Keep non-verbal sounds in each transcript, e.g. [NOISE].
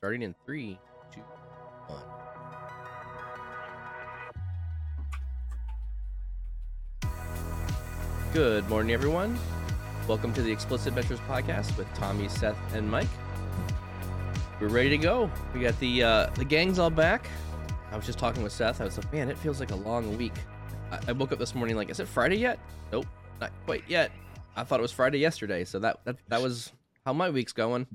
Starting in three, two, one. Good morning, everyone. Welcome to the Explicit Adventures podcast with Tommy, Seth, and Mike. We're ready to go. We got the uh, the gang's all back. I was just talking with Seth. I was like, man, it feels like a long week. I, I woke up this morning like, is it Friday yet? Nope, not quite yet. I thought it was Friday yesterday, so that that, that was how my week's going.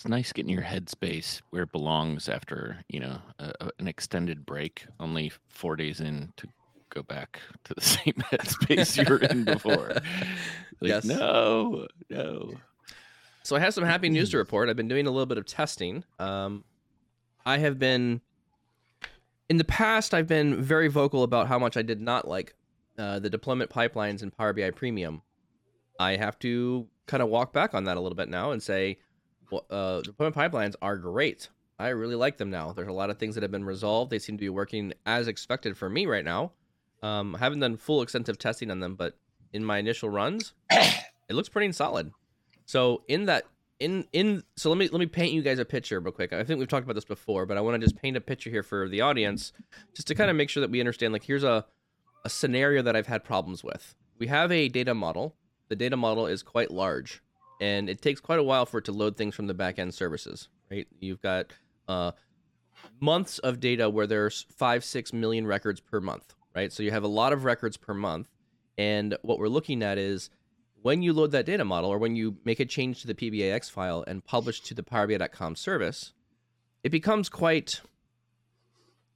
It's nice getting your headspace where it belongs after you know a, a- an extended break. Only four days in to go back to the [LAUGHS] same headspace you were in before. [LAUGHS] Like, Yes. No, no. So I have some happy news to report. I've been doing a little bit of testing. Um, I have been in the past. I've been very vocal about how much I did not like uh, the deployment pipelines in Power BI Premium. I have to kind of walk back on that a little bit now and say, uh, deployment pipelines are great. I really like them now. There's a lot of things that have been resolved. They seem to be working as expected for me right now. Um, I haven't done full extensive testing on them, but in my initial runs, [COUGHS] it looks pretty solid. So in that in in so let me let me paint you guys a picture real quick. I think we've talked about this before, but I want to just paint a picture here for the audience, just to kind of make sure that we understand. Like here's a a scenario that I've had problems with. We have a data model. The data model is quite large, and it takes quite a while for it to load things from the back end services. Right? You've got uh, months of data where there's five six million records per month. Right? So you have a lot of records per month, and what we're looking at is when you load that data model or when you make a change to the PBIX file and publish to the PowerBI.com service, it becomes quite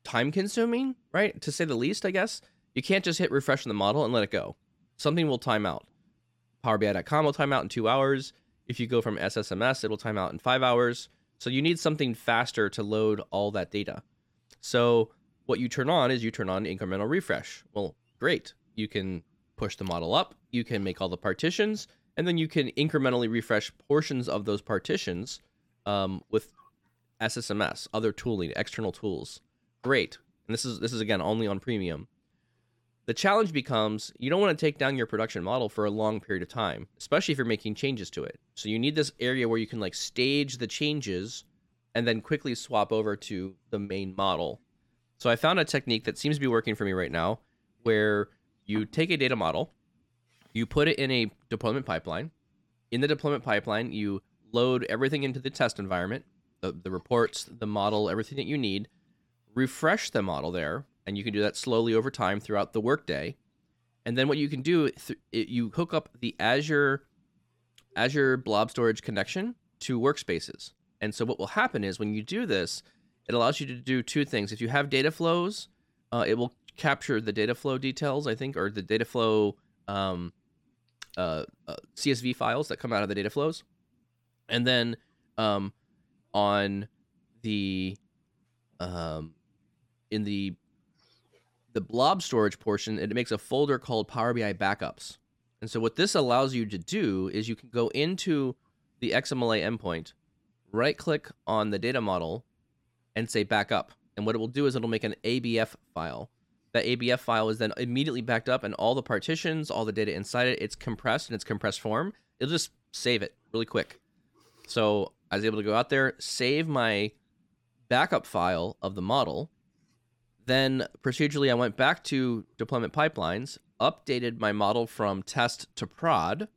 time consuming, right? To say the least, I guess. You can't just hit refresh on the model and let it go. Something will time out. PowerBI.com will time out in two hours. If you go from SSMS, it'll time out in five hours. So you need something faster to load all that data. So what you turn on is you turn on incremental refresh. Well, great. You can push the model up, you can make all the partitions, and then you can incrementally refresh portions of those partitions um, with SSMS, other tooling, external tools. Great. And this is this is again only on premium. The challenge becomes you don't want to take down your production model for a long period of time, especially if you're making changes to it. So you need this area where you can like stage the changes and then quickly swap over to the main model. So I found a technique that seems to be working for me right now where you take a data model, you put it in a deployment pipeline. In the deployment pipeline, you load everything into the test environment, the, the reports, the model, everything that you need, refresh the model there, and you can do that slowly over time throughout the workday. And then what you can do, you hook up the Azure Azure Blob Storage connection to workspaces. And so what will happen is when you do this, it allows you to do two things. If you have data flows, uh, it will capture the data flow details, I think, or the data flow um, uh, uh, CSV files that come out of the data flows. And then um, on the um, in the the blob storage portion, it makes a folder called Power BI backups. And so what this allows you to do is you can go into the XMLA endpoint, right click on the data model, and say backup. And what it will do is it'll make an ABF file. That ABF file is then immediately backed up, and all the partitions, all the data inside it, it's compressed in its compressed form. It'll just save it really quick. So I was able to go out there, save my backup file of the model. Then procedurally, I went back to deployment pipelines, updated my model from test to prod,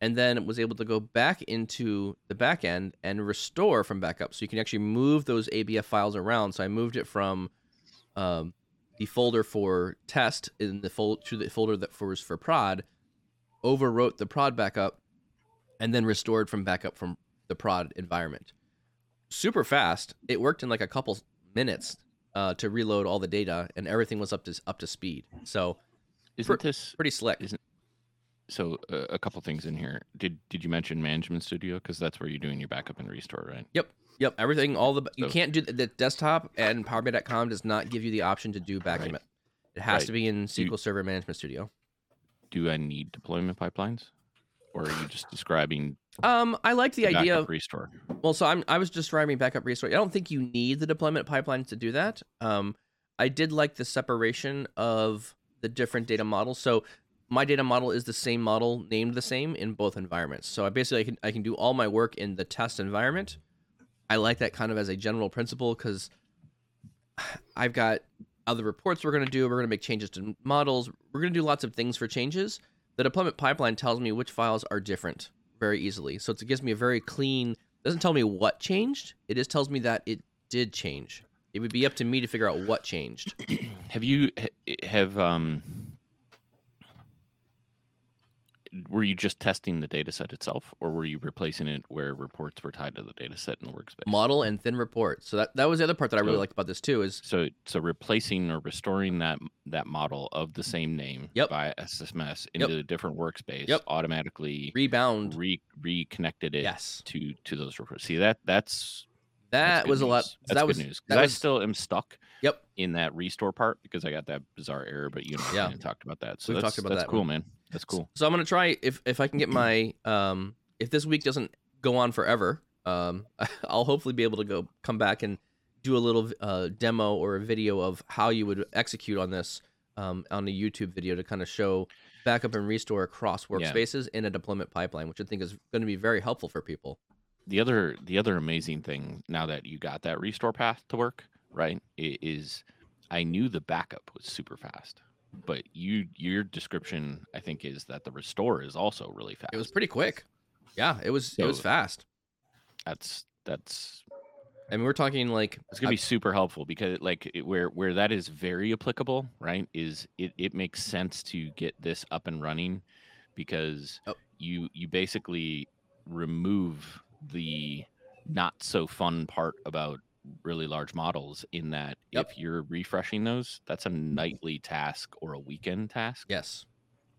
and then was able to go back into the backend and restore from backup. So you can actually move those ABF files around. So I moved it from um, the folder for test in the fold to the folder that was for prod, overwrote the prod backup, and then restored from backup from the prod environment. Super fast. It worked in like a couple minutes uh, to reload all the data, and everything was up to up to speed. So Isn't this pretty slick. Isn't- so? Uh, a couple things in here. Did Did you mention Management Studio? Because that's where you're doing your backup and restore, right? Yep. Yep. Everything, all the, you So- can't do the desktop and PowerBI.com does not give you the option to do backup. Right. It has Right. to be in Do SQL Server Management Studio. Do I need deployment pipelines, or are you just describing Um, I like the idea of, restore? well, so I'm, I was describing backup restore. I don't think you need the deployment pipeline to do that. Um, I did like the separation of the different data models. So my data model is the same model named the same in both environments. So I basically I can I can do all my work in the test environment I like that kind of as a general principle because [SIGHS] I've got other reports we're going to do. We're going to make changes to models. We're going to do lots of things for changes. The deployment pipeline tells me which files are different very easily. So it gives me a very clean, doesn't tell me what changed. It just tells me that it did change. It would be up to me to figure out what changed. [CLEARS THROAT] Have you have um were you just testing the data set itself or were you replacing it where reports were tied to the data set in the workspace? Model and thin report. So that, that was the other part that I really So- liked about this too is So so replacing or restoring that that model of the same name Yep. by SSMS Yep. into a different workspace Yep. automatically rebound. re reconnected it yes. to to those reports. See that that's That that's was a lot. That's that good was news that because I still am stuck Yep. in that restore part because I got that bizarre error. But you and I Yeah. talked about that. So We've that's, talked about that's that cool, one. man. That's cool. So I'm gonna try if if I can get my um if this week doesn't go on forever, um [LAUGHS] I'll hopefully be able to go come back and do a little uh, demo or a video of how you would execute on this um, on a YouTube video to kind of show backup and restore across Yeah. workspaces in a deployment pipeline, which I think is going to be very helpful for people. the other the other amazing thing now that you got that restore path to work right i- is i knew the backup was super fast but you your description i think is that the restore is also really fast It was pretty quick. Yeah, it was it was fast. that's that's I mean, we're talking like it's gonna be super helpful because like it, where where that is very applicable right is it it makes sense to get this up and running because Oh. you you basically remove the not so fun part about really large models in that Yep. if you're refreshing those that's a nightly task or a weekend task yes,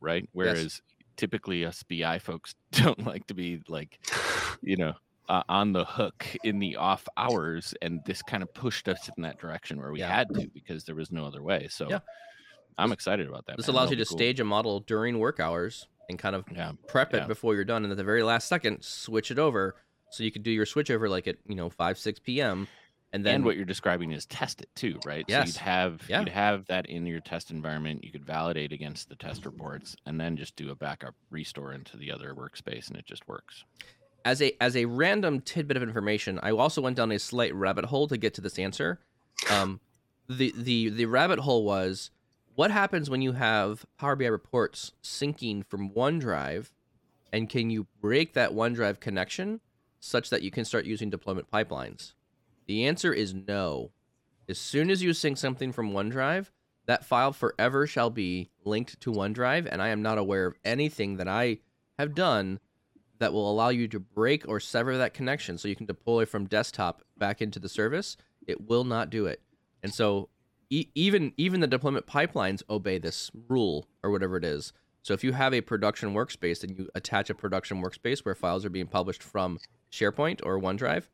right whereas typically us bi folks [LAUGHS] don't like to be like [LAUGHS] you know uh, on the hook in the off hours and this kind of pushed us in that direction where we Yeah. had to because there was no other way so Yeah. i'm excited about that this man. allows you That'll to cool. stage a model during work hours and kind of yeah prep it before you're done, and at the very last second, switch it over. So you could do your switch over like at you know five six p.m. and then and what you're describing is test it too right so Yes. you'd have Yeah. you'd have that in your test environment you could validate against the test reports and then just do a backup restore into the other workspace and it just works as a as a random tidbit of information, I also went down a slight rabbit hole to get to this answer. Um, the the the rabbit hole was what happens when you have Power BI reports syncing from OneDrive, and can you break that OneDrive connection such that you can start using deployment pipelines? The answer is no. As soon as you sync something from OneDrive, that file forever shall be linked to OneDrive, and I am not aware of anything that I have done that will allow you to break or sever that connection. So you can deploy from desktop back into the service. It will not do it. And so e- even even the deployment pipelines obey this rule or whatever it is. So if you have a production workspace and you attach a production workspace where files are being published from sharepoint or onedrive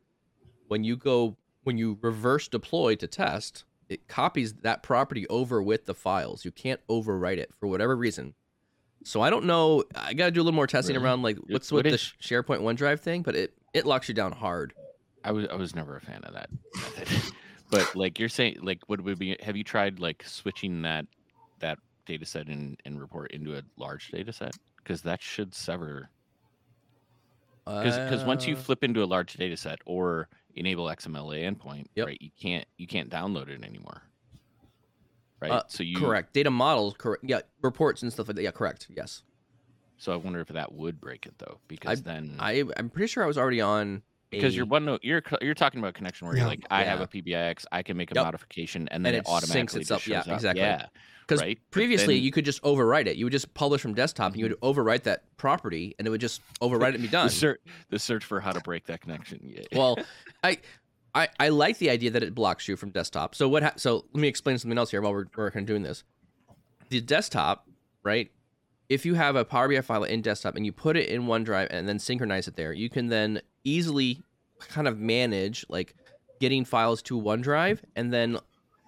when you go when you reverse deploy to test it copies that property over with the files you can't overwrite it for whatever reason so I don't know. I got to do a little more testing Really? around like what's what with the is- sh- SharePoint OneDrive thing, but it it locks you down hard. I was I was never a fan of that method. [LAUGHS] but like you're saying, like what would be? Have you tried like switching that that data set and, and report into a large data set? Because that should sever. Because once you Uh, flip into a large data set or enable XMLA endpoint, Yep. right, you can't you can't download it anymore. Right. Uh, so you correct data models, correct. Yeah, reports and stuff like that. Yeah, correct. Yes, So I wonder if that would break it though, because then I I'm pretty sure I was already on because you're one note uh, you're you're talking about a connection where Yeah. you're like I have a PBIX, I can make a Yep. modification, and then And it, it syncs itself. Yeah, up. exactly. Yeah, because right? Previously then- you could just overwrite it. You would just publish from desktop and you would overwrite that property, and it would just overwrite it and be [LAUGHS] done. the search the search for how to break that connection. Yeah. well, [LAUGHS] I, I I like the idea that it blocks you from desktop. So what? Ha- so let me explain something else here while we're we're kind of doing this. The desktop, right? If you have a Power BI file in desktop and you put it in OneDrive and then synchronize it there, you can then easily kind of manage like getting files to OneDrive, and then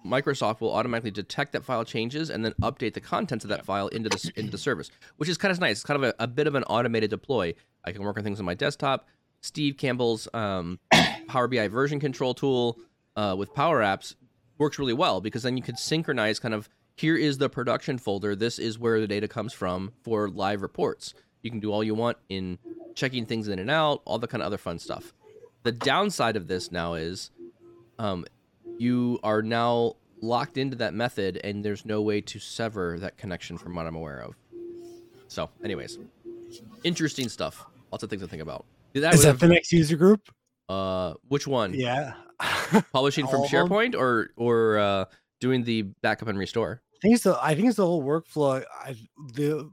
Microsoft will automatically detect that file changes and then update the contents of that file into the into the service, which is kind of nice. It's kind of a, a bit of an automated deploy. I can work on things on my desktop. Steve Campbell's um, [COUGHS] Power BI version control tool uh, with Power Apps works really well because then you could synchronize kind of here is the production folder. This is where the data comes from for live reports. You can do all you want in checking things in and out, all the kind of other fun stuff. the downside of this now is um, you are now locked into that method and there's no way to sever that connection from what I'm aware of. So, anyways, interesting stuff. Lots of things to think about. That is that the next user group? Uh, which one? Yeah, [LAUGHS] publishing from SharePoint or or uh, doing the backup and restore. I think it's the I think it's the whole workflow. I, the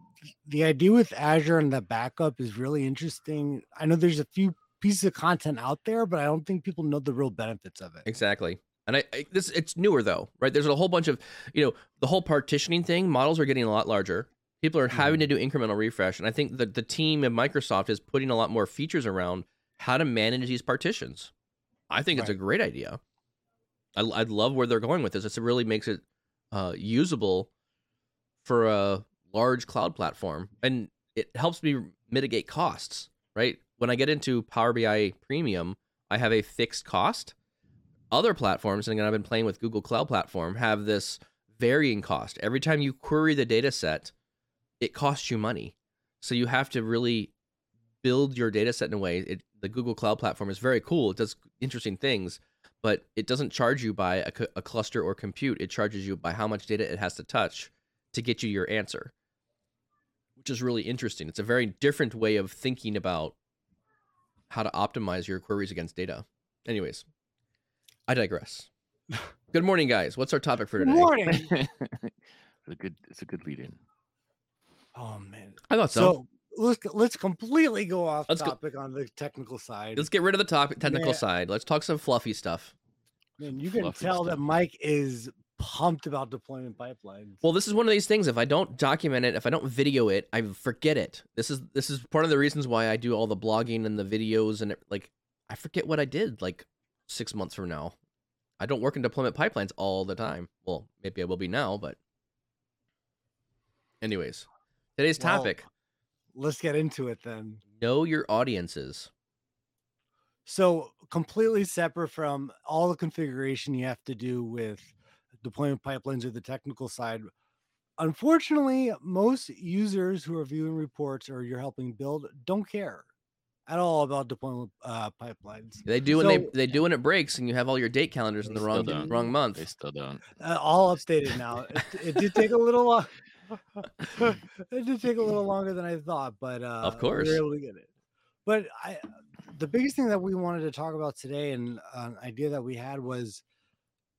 the idea with Azure and the backup is really interesting. I know there's a few pieces of content out there, but I don't think people know the real benefits of it. Exactly. And I, I, this it's newer though, right? There's a whole bunch of you know the whole partitioning thing. Models are getting a lot larger. People are mm-hmm. having to do incremental refresh, and I think that the team at Microsoft is putting a lot more features around how to manage these partitions. I think right. it's a great idea. I, I love where they're going with this. It really makes it uh, usable for a large cloud platform, and it helps me mitigate costs. Right when I get into Power BI Premium, I have a fixed cost other platforms, and I've been playing with Google Cloud Platform, have this varying cost. Every time you query the data set, it costs you money. So you have to really build your data set in a way. It, the Google Cloud Platform is very cool. It does interesting things, but it doesn't charge you by a, a cluster or compute. It charges you by how much data it has to touch to get you your answer, which is really interesting. It's a very different way of thinking about how to optimize your queries against data. Anyways, I digress. [LAUGHS] Good morning, guys. What's our topic for today? Good morning. [LAUGHS] it's a good. It's a good lead in. Oh man, I thought so. so let's let's completely go off let's topic go. on the technical side. Let's get rid of the topic technical yeah. side. Let's talk some fluffy stuff. Man, you can fluffy tell stuff. that Mike is pumped about deployment pipelines. Well, this is one of these things. If I don't document it, if I don't video it, I forget it. This is this is part of the reasons why I do all the blogging and the videos and it, like I forget what I did like six months from now. I don't work in deployment pipelines all the time. Well, maybe I will be now, but anyways, today's well, topic. Let's get into it then. Know your audiences. So, completely separate from all the configuration you have to do with deployment pipelines or the technical side. Unfortunately, most users who are viewing reports or you're helping build don't care at all about deployment uh, pipelines. They do when so, they they do when it breaks, and you have all your date calendars in the wrong don't. wrong month. They still don't. Uh, all updated now. it, it, did take a little. Uh, [LAUGHS] it did take a little longer than I thought, but uh, of course, we were able to get it. But I, the biggest thing that we wanted to talk about today, and an idea that we had was,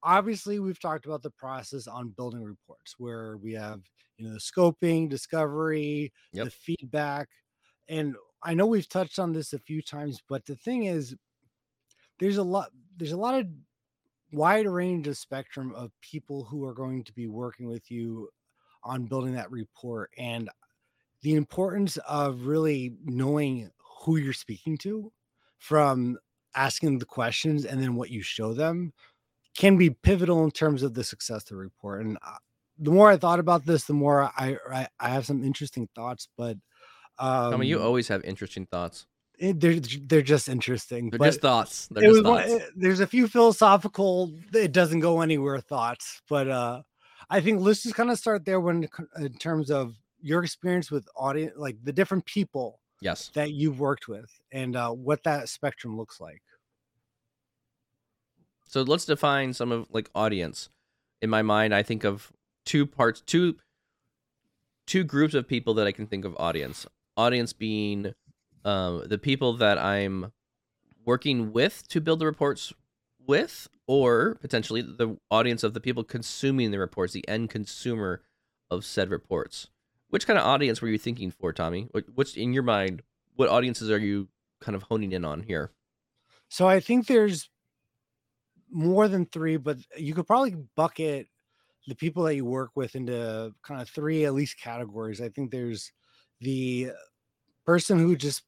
obviously, we've talked about the process on building reports, where we have you know the scoping, discovery, yep. the feedback, and I know we've touched on this a few times, but the thing is, there's a lot, there's a lot of wide range of spectrum of people who are going to be working with you on building that report and the importance of really knowing who you're speaking to from asking the questions and then what you show them can be pivotal in terms of the success of the report and uh, the more i thought about this the more i i, I have some interesting thoughts but um, I mean, you always have interesting thoughts. It, they're they're just interesting. They're just thoughts. They're just thoughts. One, there's a few philosophical. It doesn't go anywhere thoughts, but uh, I think let's just kind of start there when in terms of your experience with audience, like the different people. Yes. That you've worked with and uh, what that spectrum looks like. So let's define some of like audience. In my mind, I think of two parts, two two groups of people that I can think of audience audience being um, the people that I'm working with to build the reports with, or potentially the audience of the people consuming the reports, the end consumer of said reports. Which kind of audience were you thinking for, Tommy? What's in your mind? What audiences are you kind of honing in on here? So I think there's more than three, but you could probably bucket the people that you work with into kind of three at least categories. I think there's the person who just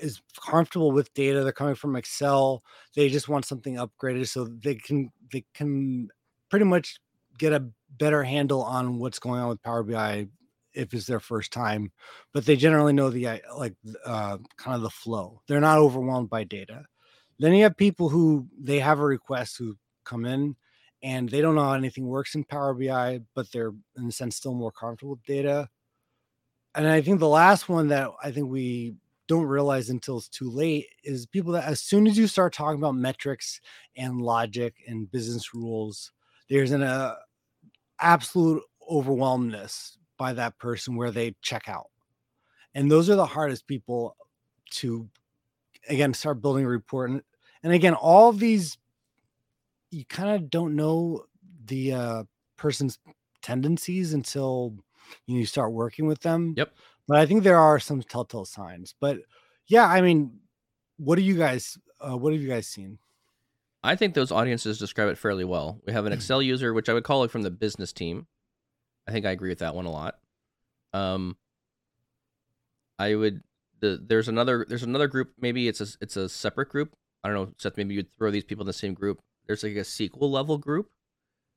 is comfortable with data they're coming from excel they just want something upgraded so they can they can pretty much get a better handle on what's going on with power bi if it's their first time but they generally know the like uh, kind of the flow. They're not overwhelmed by data. Then you have people who they have a request who come in and they don't know how anything works in power bi but they're in a sense still more comfortable with data. And I think the last one that I think we don't realize until it's too late is people that as soon as you start talking about metrics and logic and business rules, there's an uh, absolute overwhelmness by that person where they check out. And those are the hardest people to again start building a report. And, and again, all these you kind of don't know the uh, person's tendencies until you, know, you start working with them. Yep. But I think there are some telltale signs. But yeah, I mean, what do you guys? Uh, what have you guys seen? I think those audiences describe it fairly well. We have an Excel user, which I would call it from the business team. I think I agree with that one a lot. Um, I would. The, there's another. There's another group. Maybe it's a. It's a separate group. I don't know, Seth. Maybe you'd throw these people in the same group. There's like a SQL level group,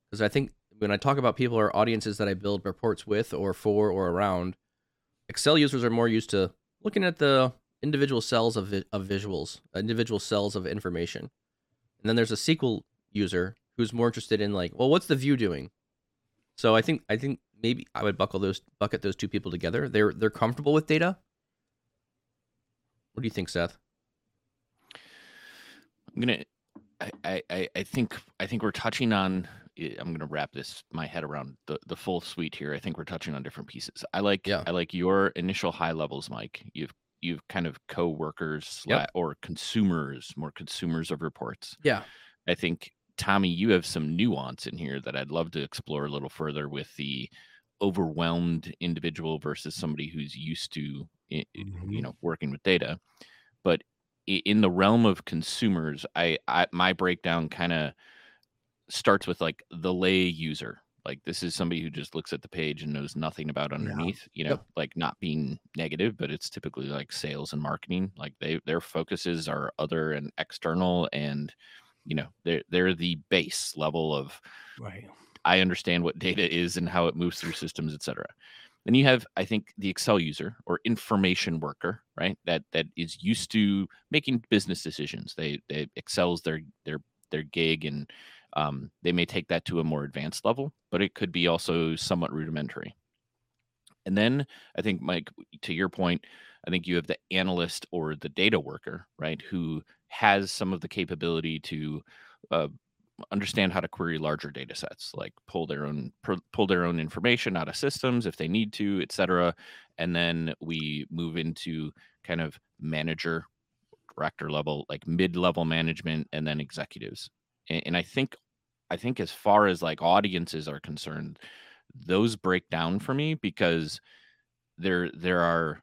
because I think when I talk about people or audiences that I build reports with or for or around, Excel users are more used to looking at the individual cells of, vi- of visuals, uh, individual cells of information. And then there's a SQL user who's more interested in like, well, what's the view doing? So I think I think maybe I would buckle those bucket those two people together. They're they're comfortable with data. What do you think, Seth? I'm gonna. I, I, I think I think we're touching on. I'm gonna wrap this my head around the, the full suite here. I think we're touching on different pieces. I like Yeah. I like your initial high levels, Mike. You've you've kind of co-workers Yep. or consumers, more consumers of reports. Yeah. I think Tommy, you have some nuance in here that I'd love to explore a little further with the overwhelmed individual versus somebody who's used to i- i- Mhm. you know working with data. But in the realm of consumers, I, I my breakdown kind of starts with like the lay user. Like this is somebody who just looks at the page and knows nothing about underneath, you know, Yep. like not being negative, but it's typically like sales and marketing. Like they their focuses are other and external and you know, they're they're the base level of Right. I understand what data is and how it moves through systems, et cetera. Then you have, I think, the Excel user or information worker, right? That that is used to making business decisions. They they Excel's their their their gig, and um, they may take that to a more advanced level, but it could be also somewhat rudimentary. And then I think, Mike, to your point, I think you have the analyst or the data worker, right, who has some of the capability to uh, understand how to query larger data sets like pull their own pull their own information out of systems if they need to et cetera and then we move into kind of manager director level like mid-level management and then executives and, and i think i think as far as like audiences are concerned those break down for me because there there are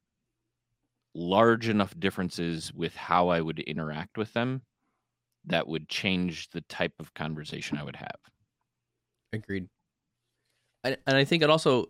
large enough differences with how i would interact with them that would change the type of conversation I would have. Agreed. And, and I think it also,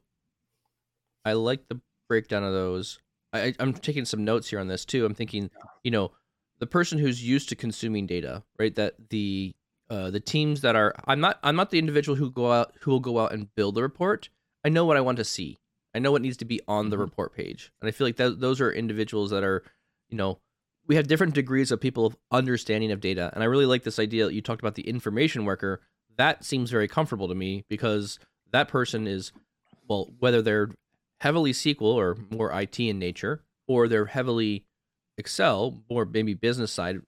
I like the breakdown of those. I, I'm taking some notes here on this too. I'm thinking, you know, the person who's used to consuming data, right? That the uh, the teams that are, I'm not, I'm not the individual who go out who will go out and build the report. I know what I want to see. I know what needs to be on the Mhm. report page, and I feel like that those are individuals that are, you know, we have different degrees of people of understanding of data, and I really like this idea that you talked about the information worker. That seems very comfortable to me because that person is, well, whether they're heavily SQL or more IT in nature, or they're heavily Excel, or maybe business side,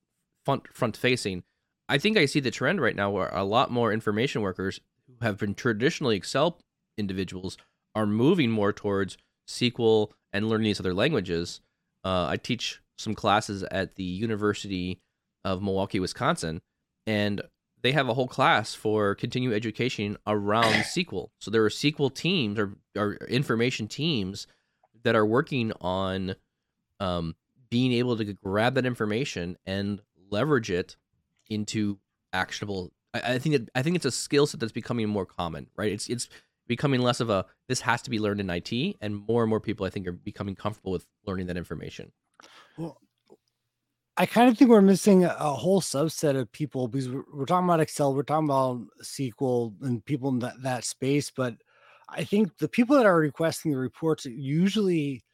front front facing. I think I see the trend right now where a lot more information workers who have been traditionally Excel individuals are moving more towards SQL and learning these other languages. Uh, I teach some classes at the University of Milwaukee, Wisconsin, and they have a whole class for continuing education around [COUGHS] SQL. So there are SQL teams or, or information teams that are working on um, being able to grab that information and leverage it into actionable. I, I think that I think it's a skill set that's becoming more common, right? It's it's becoming less of a this has to be learned in IT, and more and more people I think are becoming comfortable with learning that information. Well, I kind of think we're missing a, a whole subset of people because we're, we're talking about Excel, we're talking about SQL and people in that, that space. But I think the people that are requesting the reports usually,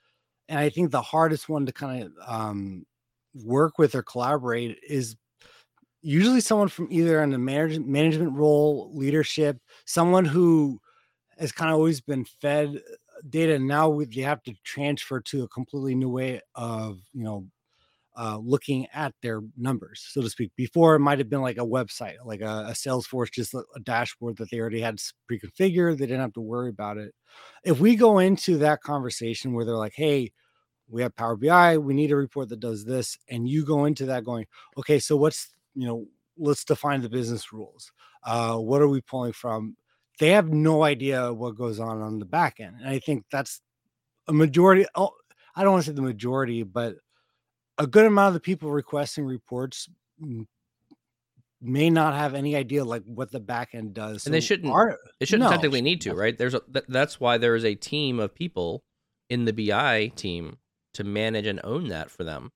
and I think the hardest one to kind of um, work with or collaborate is usually someone from either in the manage, management role, leadership, someone who has kind of always been fed data now we, they have to transfer to a completely new way of you know uh, looking at their numbers, so to speak. Before it might have been like a website, like a, a Salesforce, just a, a dashboard that they already had pre-configured. They didn't have to worry about it. If we go into that conversation where they're like, "Hey, we have Power BI, we need a report that does this," and you go into that going, "Okay, so what's you know, let's define the business rules. Uh, what are we pulling from?" They have no idea what goes on on the back end, and I think that's a majority. Oh, I don't want to say the majority, but a good amount of the people requesting reports may not have any idea like what the back end does. and they shouldn't. our- They shouldn't no, technically need to, right? There's a, th- that's why there is a team of people in the BI team to manage and own that for them.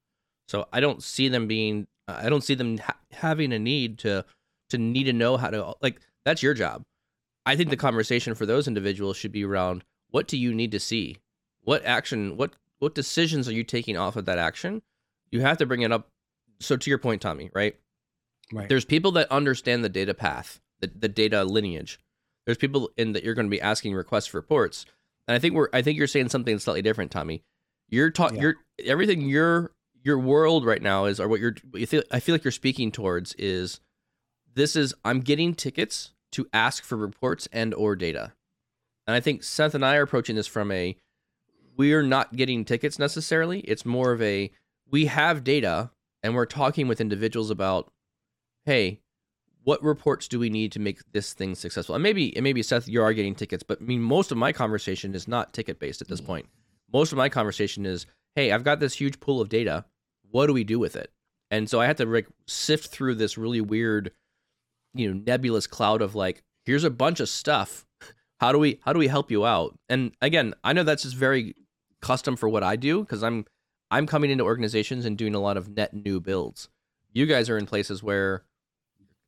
So I don't see them being. I don't see them ha- having a need to to need to know how to like. That's your job. I think the conversation for those individuals should be around what do you need to see, what action, what what decisions are you taking off of that action. You have to bring it up. So to your point, Tommy, right? right. There's people that understand the data path, the, the data lineage. There's people in that you're going to be asking requests for reports. And I think we're I think you're saying something slightly different, Tommy. You're talking Yeah. you're everything your your world right now is or what you're what you feel I feel like you're speaking towards is this is I'm getting tickets to ask for reports and or data. And I think Seth and I are approaching this from a we're not getting tickets necessarily. It's more of a we have data and we're talking with individuals about hey, what reports do we need to make this thing successful? And maybe and maybe Seth, you are getting tickets, but I mean most of my conversation is not ticket based at this Mm. point. Most of my conversation is, hey, I've got this huge pool of data. What do we do with it? And so I had to like sift through this really weird, you know, nebulous cloud of like, here's a bunch of stuff. How do we how do we help you out? And again, I know that's just very custom for what I do because I'm I'm coming into organizations and doing a lot of net new builds. You guys are in places where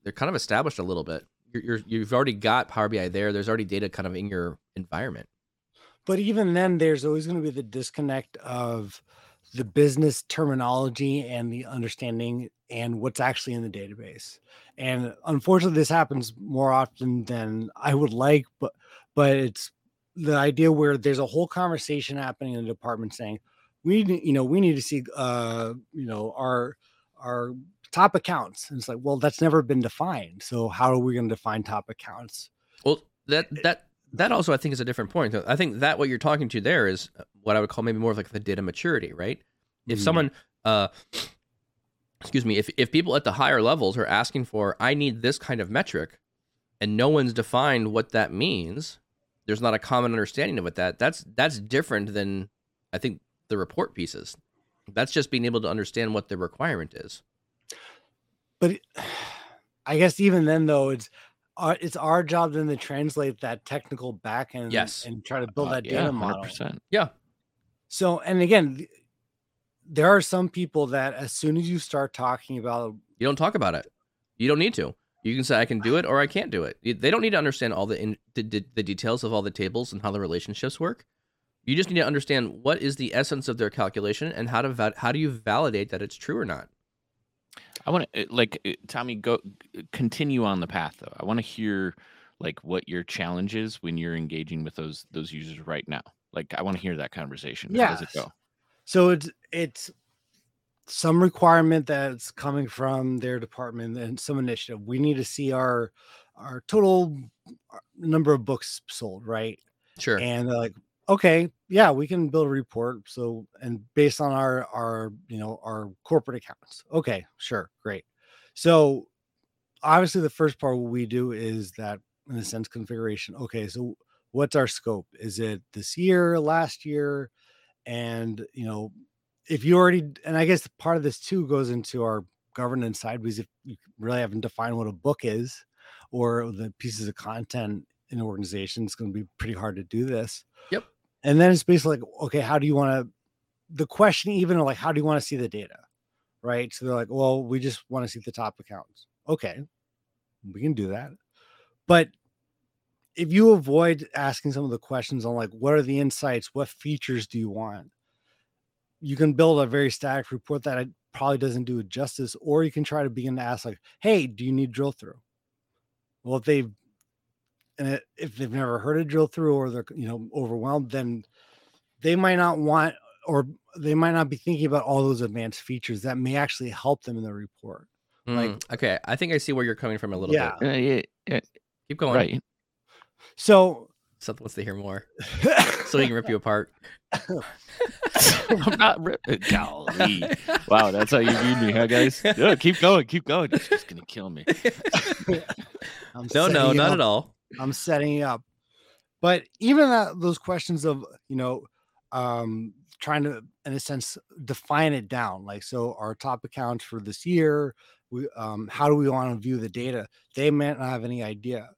they're kind of established a little bit. You're, you're you've already got Power BI there. There's already data kind of in your environment. but even then there's always going to be the disconnect of the business terminology and the understanding and what's actually in the database. And unfortunately this happens more often than i would like but but it's the idea where there's a whole conversation happening in the department saying we need you know we need to see uh you know our our top accounts. And it's like well that's never been defined. So how are we going to define top accounts? Well, that that that also I think is a different point. I think that what you're talking to there is what I would call maybe more of like the data maturity, right? If Mhm. someone, uh, excuse me, if if people at the higher levels are asking for, I need this kind of metric, and no one's defined what that means, there's not a common understanding of what that. That's that's different than I think the report pieces. That's just being able to understand what the requirement is. but [SIGHS] I guess even then though it's our, it's our job then to translate that technical back end Yes. and try to build Uh, that yeah, data model. 100%. Yeah, So and again, there are some people that as soon as you start talking about You don't talk about it. You don't need to. You can say I can do it or I can't do it. They don't need to understand all the in, the, the, details of all the tables and how the relationships work. You just need to understand what is the essence of their calculation and how to how do you validate that it's true or not. I want to like uh, Tommy go continue on the path though. I want to hear like what your challenge is when you're engaging with those those users right now. Like I want to hear that conversation. How does it go? so it's it's some requirement that's coming from their department and some initiative. We need to see our our total uh, number of books sold, right? Sure. and like okay yeah we can build a report so and based on our our you know our corporate accounts. Okay sure great. So obviously the first part we do is that in a sense configuration. Okay so what's our scope? Is it this year last year? And you know if you already and i guess part of this too goes into our governance side because if you really haven't defined what a book is or the pieces of content in an organization it's going to be pretty hard to do this. Yep. And then it's basically like okay how do you want to the question even like how do you want to see the data right? So they're like well we just want to see the top accounts. Okay we can do that. But if you avoid asking some of the questions on like what are the insights? What features do you want? You can build a very static report that probably doesn't do it justice or you can try to begin to ask like hey do you need drill through? Well if they and it, if they've never heard a drill through or they're you know overwhelmed, then they might not want or they might not be thinking about all those advanced features that may actually help them in the report. Like- Mm, okay, I think I see where you're coming from a little Yeah. bit. Uh, yeah, yeah, Keep going. right. So Seth wants to hear more, [LAUGHS] so he can rip you apart. I'm not. ripping. uh, Golly. Wow, that's how you view me, huh, guys? [LAUGHS] Yeah, keep going, keep going. It's just gonna kill me. [LAUGHS] I'm no, no, not up. at all. I'm setting up. But even that, those questions of, you know, um, trying to, in a sense, define it down. Like, so our top accounts for this year, we, um, how do we want to view the data? They may not have any idea.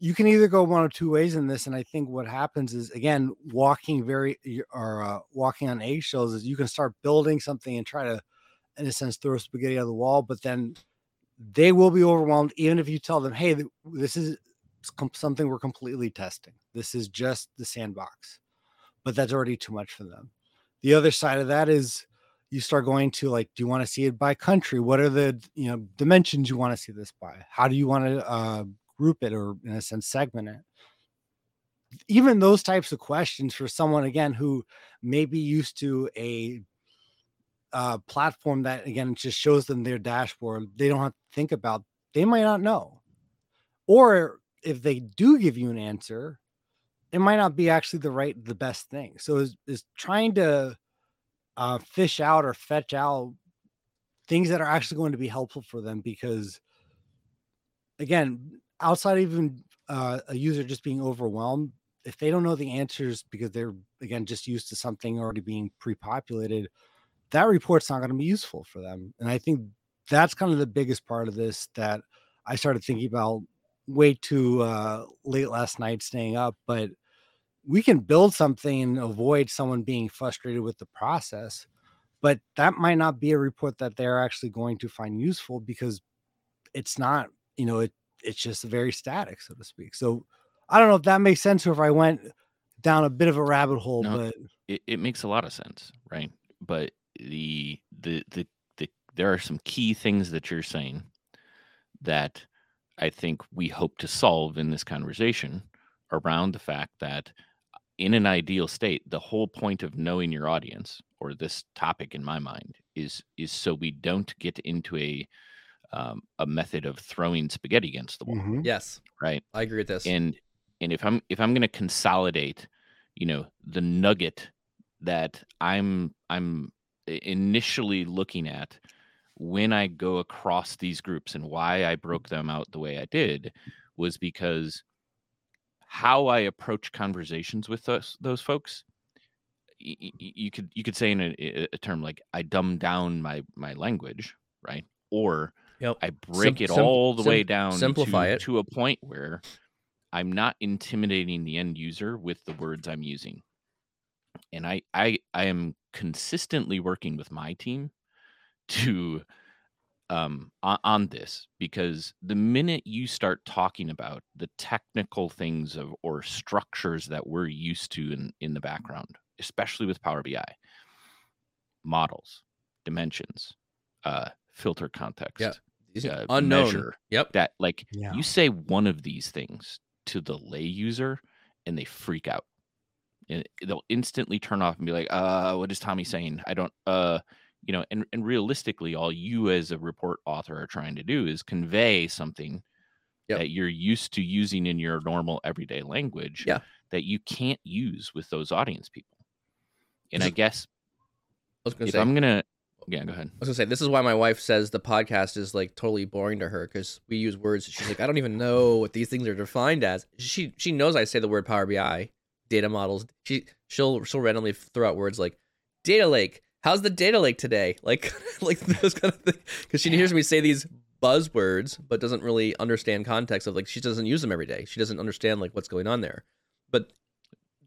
You can either go one or two ways in this, and I think what happens is again walking very or uh, walking on eggshells is you can start building something and try to, in a sense, throw spaghetti on the wall, but then they will be overwhelmed even if you tell them, "Hey, this is something we're completely testing. This is just the sandbox." But that's already too much for them. The other side of that is you start going to like, do you want to see it by country? What are the you know dimensions you want to see this by? How do you want to uh, group it or in a sense segment it? Even those types of questions for someone again who may be used to a uh, platform that again just shows them their dashboard they don't have to think about they might not know. Or if they do give you an answer it might not be actually the right the best thing. So is, is trying to uh, fish out or fetch out things that are actually going to be helpful for them because again outside even uh, a user just being overwhelmed if they don't know the answers because they're again just used to something already being pre-populated that report's not going to be useful for them. And I think that's kind of the biggest part of this that I started thinking about way too uh, late last night, staying up. But we can build something and avoid someone being frustrated with the process. But that might not be a report that they're actually going to find useful because it's not, you know, it it's just very static, so to speak. So I don't know if that makes sense or if I went down a bit of a rabbit hole, No. but It, it makes a lot of sense, right? But the the the the there are some key things that you're saying that I think we hope to solve in this conversation around the fact that in an ideal state, the whole point of knowing your audience or this topic in my mind is is so we don't get into a um, a method of throwing spaghetti against the wall, Mhm. Yes, right? I agree with this. and and if i'm if i'm going to consolidate you know the nugget that i'm i'm i- initially looking at when i go across these groups and why i broke them out the way i did was because how i approach conversations with those those folks y- you could you could say in a, a term like i dumb down my my language right or Yep. i break Sim- it sim- all the way down simplify to, it. to a point where i'm not intimidating the end user with the words i'm using and i i i am consistently working with my team to um on, on this because the minute you start talking about the technical things of or structures that we're used to in in the background especially with power bi models dimensions uh filter context These uh, unknown. measure. Yep. that like Yeah. you say one of these things to the lay user and they freak out they'll instantly turn off and be like uh what is tommy saying i don't uh you know and, and realistically all you as a report author are trying to do is convey something Yep. that you're used to using in your normal everyday language Yeah. that you can't use with those audience people and i guess I if say. i'm gonna yeah go ahead I was gonna say this is why my wife says the podcast is like totally boring to her because we use words. She's like, I don't even know what these things are defined as. She she knows I say the word Power BI, data models. She she'll she'll randomly throw out words like data lake. How's the data lake today? [LAUGHS] Like like those kind of things because she hears me say these buzzwords but doesn't really understand context of like she doesn't use them every day. She doesn't understand like what's going on there. But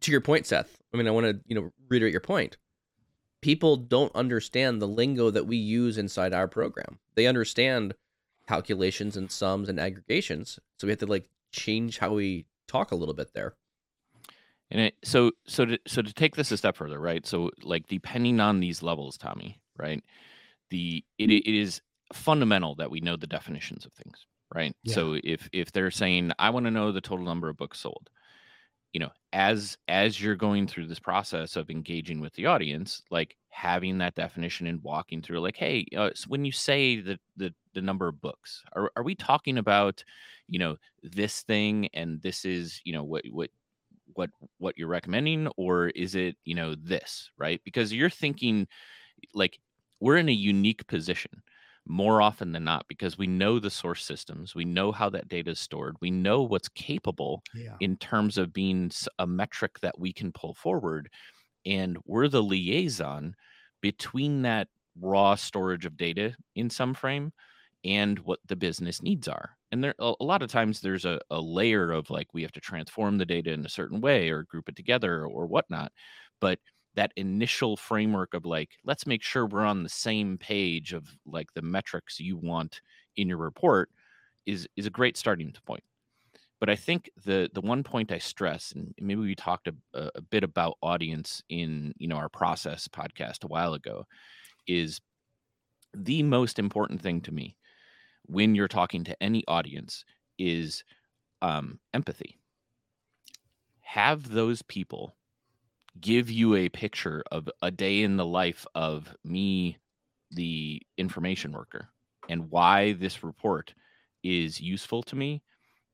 to your point, Seth. I mean, I want to you know reiterate your point people don't understand the lingo that we use inside our program. They understand calculations and sums and aggregations. So we have to like change how we talk a little bit there. And it, so so to so to take this a step further, right? So like depending on these levels, Tommy, right? The it, it is fundamental that we know the definitions of things, right? Yeah. So if if they're saying I want to know the total number of books sold, you know, as as you're going through this process of engaging with the audience, like having that definition and walking through, like, hey, uh, so when you say the the the number of books, are are we talking about, you know, this thing and this is, you know, what what what what you're recommending or is it you know this right because you're thinking like we're in a unique position more often than not because we know the source systems we know how that data is stored we know what's capable Yeah. in terms of being a metric that we can pull forward and we're the liaison between that raw storage of data in some frame and what the business needs are. And there a lot of times there's a, a layer of like we have to transform the data in a certain way or group it together or whatnot but that initial framework of like let's make sure we're on the same page of like the metrics you want in your report is is a great starting point. But i think the the one point i stress and maybe we talked a a bit about audience in you know our process podcast a while ago is the most important thing to me when you're talking to any audience is um, empathy have those people give you a picture of a day in the life of me the information worker and why this report is useful to me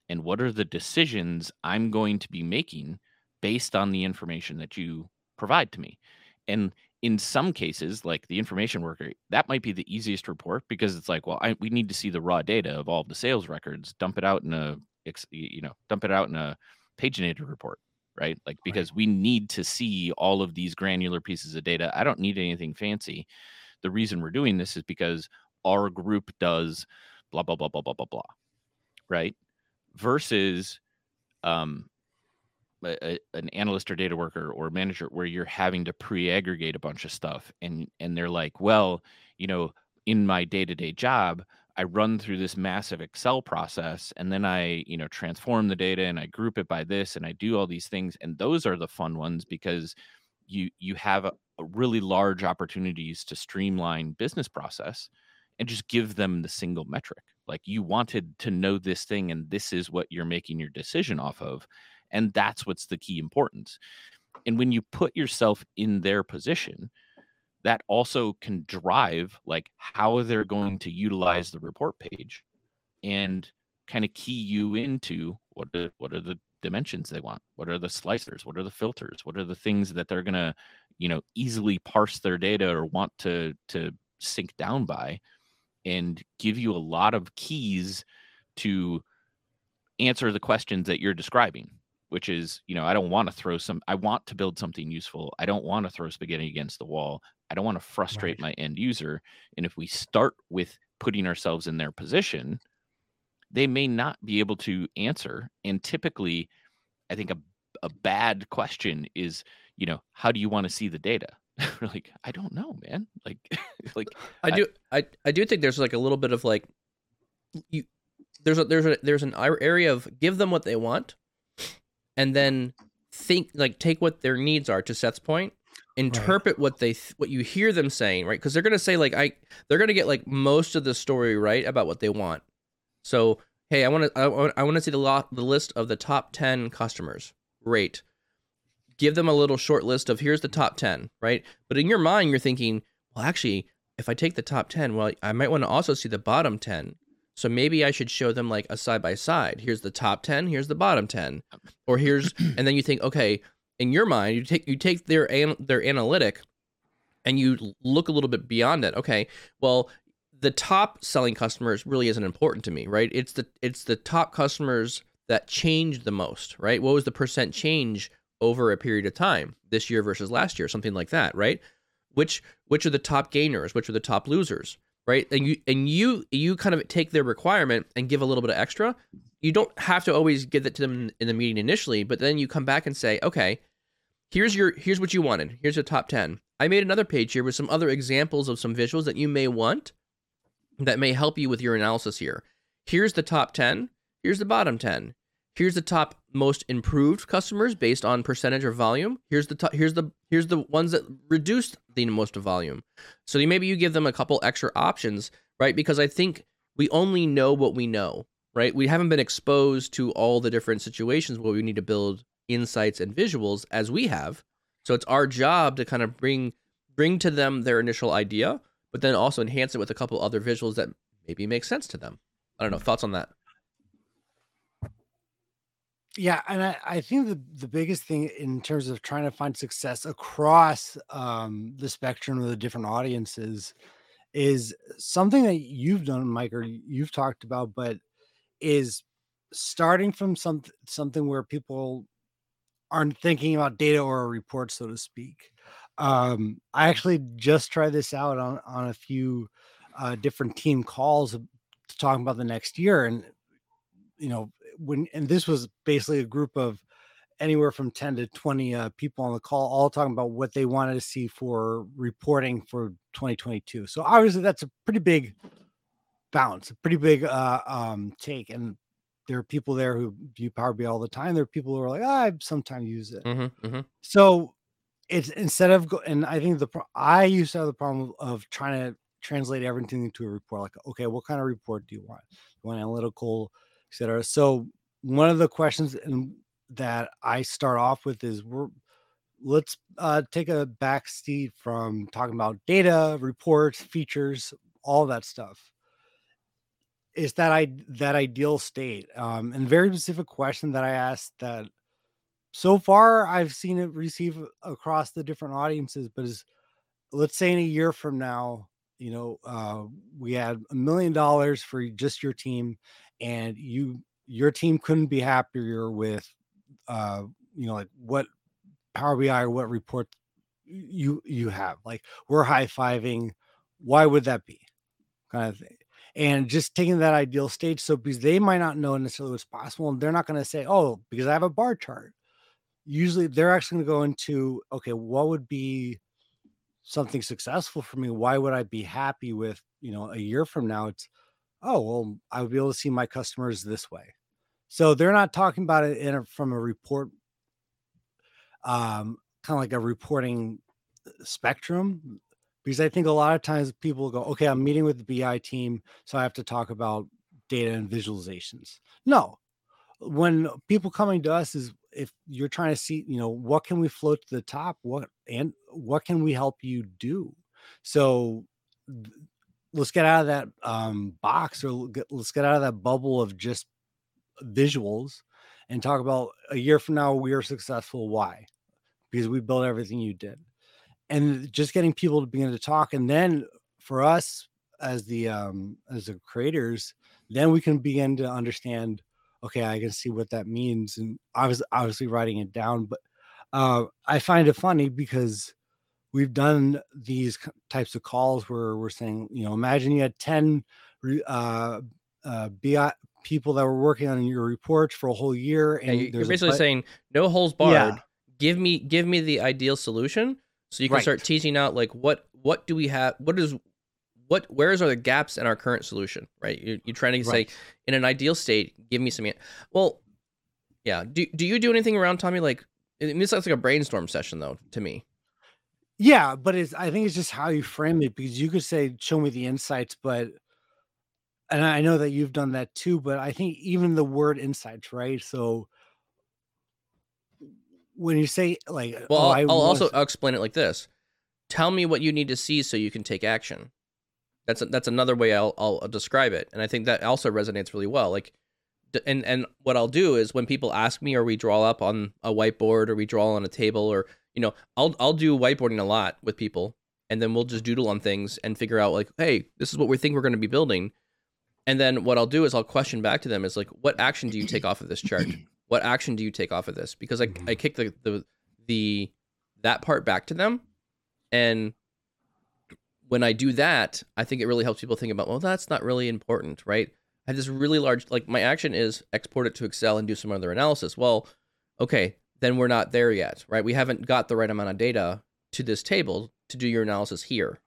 and what are the decisions I'm going to be making based on the information that you provide to me. And in some cases, like the information worker, that might be the easiest report because it's like, well, I, we need to see the raw data of all of the sales records, dump it out in a, you know, dump it out in a paginated report, right? Like because we need to see all of these granular pieces of data. I don't need anything fancy. The reason we're doing this is because our group does blah blah blah blah blah blah blah, right? Versus um a- an analyst or data worker or manager where you're having to pre-aggregate a bunch of stuff and and they're like well you know in my day-to-day job i run through this massive excel process and then i you know transform the data and i group it by this and i do all these things. And those are the fun ones because you you have a, a really large opportunities to streamline business process and just give them the single metric. Like you wanted to know this thing and this is what you're making your decision off of and that's what's the key importance. And when you put yourself in their position that also can drive like how they're going to utilize the report page and kind of key you into what the, what are the dimensions they want? What are the slicers? What are the filters? What are the things that they're going to you know easily parse their data or want to to sink down by and give you a lot of keys to answer the questions that you're describing which is you know i don't want to throw some i want to build something useful i don't want to throw spaghetti against the wall i don't want to frustrate my end user and if we start with putting ourselves in their position they may not be able to answer and typically i think a, a bad question is you know how do you want to see the data? [LAUGHS] Like i don't know man. Like [LAUGHS] like I do I, I do think there's like a little bit of like you there's a there's a there's an area of give them what they want and then think like take what their needs are to Seth's point interpret what they th- what you hear them saying right? Because they're gonna say like I they're gonna get like most of the story right about what they want. So hey I want to I, want- I want to see the lot the list of the top 10 customers. Great. Give them a little short list of here's the top 10 right? But in your mind you're thinking well actually if I take the top 10, well, I might want to also see the bottom 10. So maybe I should show them like a side by side. Here's the top 10, here's the bottom 10. Or here's [CLEARS THROAT] and then you think, okay, in your mind, you take you take their an, their analytic and you look a little bit beyond it. Okay, well, the top selling customers really isn't important to me, right? It's the it's the top customers that changed the most, right? What was the percent mm-hmm. change over a period of time this year versus last year, something like that, right? which which are the top gainers which are the top losers right? And you and you you kind of take their requirement and give a little bit of extra. You don't have to always give that to them in the meeting initially but then you come back and say okay here's your here's what you wanted. Here's your top 10 i made another page here with some other examples of some visuals that you may want that may help you with your analysis here. Here's the top 10 here's the bottom 10 here's the top most improved customers based on percentage or volume. Here's the top here's the here's the ones that reduced the most volume so maybe you give them a couple extra options right because i think we only know what we know right? We haven't been exposed to all the different situations where we need to build insights and visuals as we have. So it's our job to kind of bring bring to them their initial idea, but then also enhance it with a couple other visuals that maybe make sense to them. I don't know. Thoughts on that? Yeah, and I, I think the, the biggest thing in terms of trying to find success across um, the spectrum of the different audiences is something that you've done, Mike, or you've talked about, but is starting from some something where people aren't thinking about data or a report, so to speak. Um, I actually just tried this out on on a few uh, different team calls to talk about the next year, and you know when and this was basically a group of anywhere from 10 to 20 uh, people on the call all talking about what they wanted to see for reporting for 2022 so obviously that's a pretty big bounce a pretty big uh, um, take and there are people there who view power bi all the time. There are people who are like oh, i sometimes use it. Mm-hmm, mm-hmm. so it's instead of go, and i think the pro- i used to have the problem of trying to translate everything into a report like okay what kind of report do you want? Do you want analytical etc so one of the questions that I start off with is we're let's uh, take a back seat from talking about data, reports, features, all that stuff. Is that I that ideal state? Um, and very specific question that I asked that so far I've seen it receive across the different audiences, but is let's say in a year from now, you know, uh, we had a million dollars for just your team, and you your team couldn't be happier with uh you know like what power bi or what report you you have like we're high-fiving why would that be? Kind of thing and just taking that ideal stage so because they might not know necessarily what's possible and they're not going to say oh because i have a bar chart. Usually they're actually going to go into okay what would be something successful for me? Why would i be happy with you know a year from now? It's oh well i would be able to see my customers this way so they're not talking about it in a, from a report, um, kind of like a reporting uh, spectrum, because I think a lot of times people go, okay, I'm meeting with the BI team, so I have to talk about data and visualizations. No, when people coming to us is if you're trying to see, you know, what can we float to the top, what and what can we help you do? So let's get out of that um, box or let's get out of that bubble of just visuals and talk about a year from now we are successful why? Because we built everything you did. And just getting people to begin to talk and then for us as the um as the creators then we can begin to understand okay i can see what that means and i was obviously writing it down but uh i find it funny because we've done these types of calls where we're saying you know imagine you had 10 uh, uh, BI, people that were working on your reports for a whole year. And yeah, you're basically saying no holes barred. Yeah. Give me give me the ideal solution so you can right. start teasing out like what what do we have what is what where's are the gaps in our current solution right you're, you're trying to right. say in an ideal state give me some well yeah do, do you do anything around tommy like it this looks like a brainstorm session though to me yeah but it's i think it's just how you frame it because you could say show me the insights but and I know that you've done that too, but I think even the word insights, right? So when you say like, uh, well, oh, I'll, I'll also explain it like this: Tell me what you need to see so you can take action. That's a, that's another way I'll I'll uh, describe it, and I think that also resonates really well. Like, and and what I'll do is when people ask me, or we draw up on a whiteboard, or we draw on a table, or you know, I'll I'll do whiteboarding a lot with people, and then we'll just doodle on things and figure out like, hey, this is what we think we're going to be building and then what I'll do is I'll question back to them is like, what action do you take off of this chart? [CLEARS THROAT] What action do you take off of this? Because I I mm-hmm. kick the the the that part back to them, and when I do that, I think it really helps people think about, well, that's not really important, right? I have this really large like my action is export it to Excel and do some other analysis. Well, okay, then we're not there yet, right? We haven't got the right amount of data to this table to do your analysis here.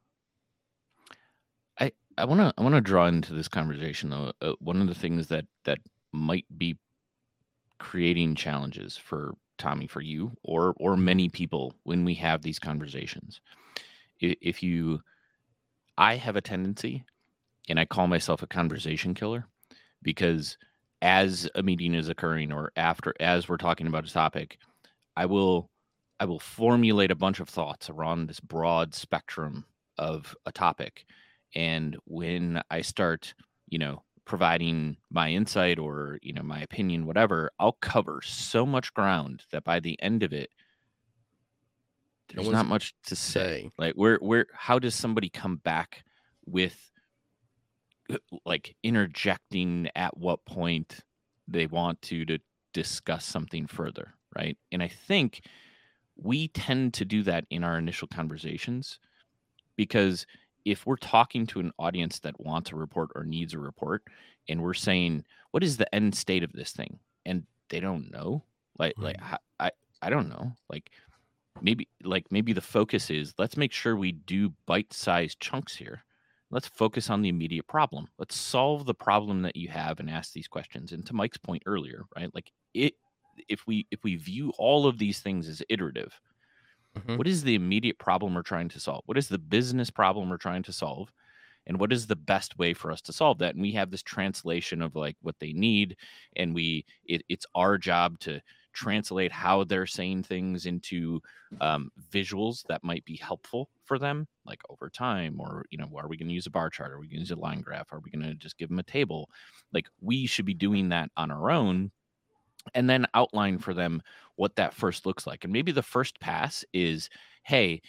I want to I want to draw into this conversation though. Uh, one of the things that that might be creating challenges for Tommy, for you, or or many people when we have these conversations. If you, I have a tendency, and I call myself a conversation killer, because as a meeting is occurring or after as we're talking about a topic, I will I will formulate a bunch of thoughts around this broad spectrum of a topic. And when I start, you know, providing my insight or, you know, my opinion, whatever, I'll cover so much ground that by the end of it, there's one's not much to say. say. Like where where how does somebody come back with like interjecting at what point they want to to discuss something further, right? And I think we tend to do that in our initial conversations because if we're talking to an audience that wants a report or needs a report and we're saying what is the end state of this thing and they don't know like like Right. ho- i i don't know like maybe like maybe the focus is let's make sure we do bite-sized chunks here let's focus on the immediate problem. Let's solve the problem that you have and ask these questions. And to mike's point earlier right like it if we if we view all of these things as iterative Mhm. what is the immediate problem we're trying to solve? What is the business problem we're trying to solve? And what is the best way for us to solve that? And we have this translation of like what they need. And we it, it's our job to translate how they're saying things into um, visuals that might be helpful for them like over time or you know are we going to use a bar chart? Are we going to use a line graph? Are we going to just give them a table? Like we should be doing that on our own and then outline for them what that first looks like. And maybe the first pass is hey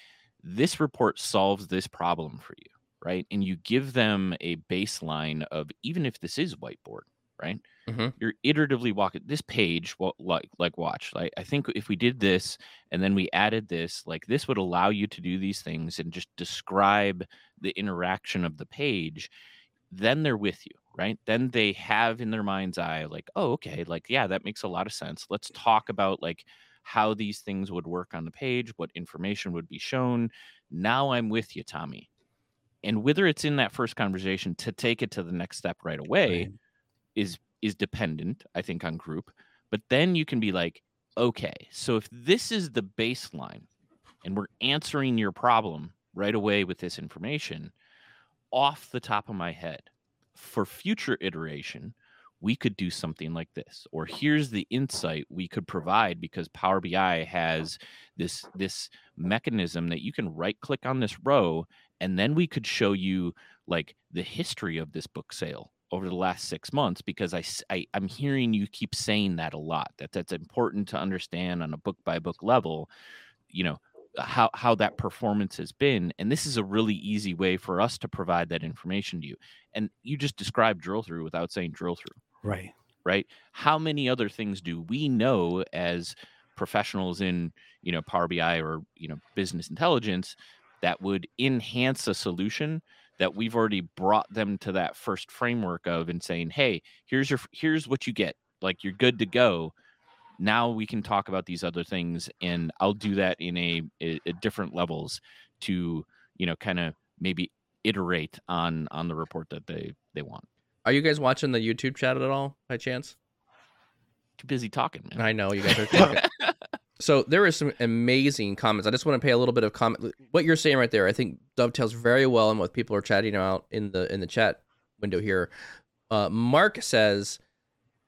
this report solves this problem for you right? And you give them a baseline of even if this is whiteboard right Mhm. you're iteratively walking this page well like like watch like i think if we did this and then we added this like this would allow you to do these things and just describe the interaction of the page then they're with you right then they have in their mind's eye like oh okay like yeah that makes a lot of sense let's talk about like how these things would work on the page what information would be shown now i'm with you tommy and whether it's in that first conversation to take it to the next step right away Right. is is dependent i think on group but then you can be like okay so if this is the baseline and we're answering your problem right away with this information off the top of my head for future iteration we could do something like this or here's the insight we could provide because power bi has this this mechanism that you can right click on this row and then we could show you like the history of this book sale over the last six months because I, I am hearing you keep saying that a lot that that's important to understand on a book by book level you know how how that performance has been and this is a really easy way for us to provide that information to you and you just described drill through without saying drill through Right. right how many other things do we know as professionals in you know power bi or you know business intelligence that would enhance a solution that we've already brought them to that first framework of and saying hey here's your here's what you get like you're good to go now we can talk about these other things and i'll do that in a, a, a different levels to you know kind of maybe iterate on on the report that they they want Are you guys watching the YouTube chat at all by chance? too busy talking man I know you guys are [LAUGHS] talking. So there is some amazing comments. I just want to pay a little bit of comment. What you're saying right there, I think dovetails very well on what people are chatting about in the in the chat window here. Uh, Mark says,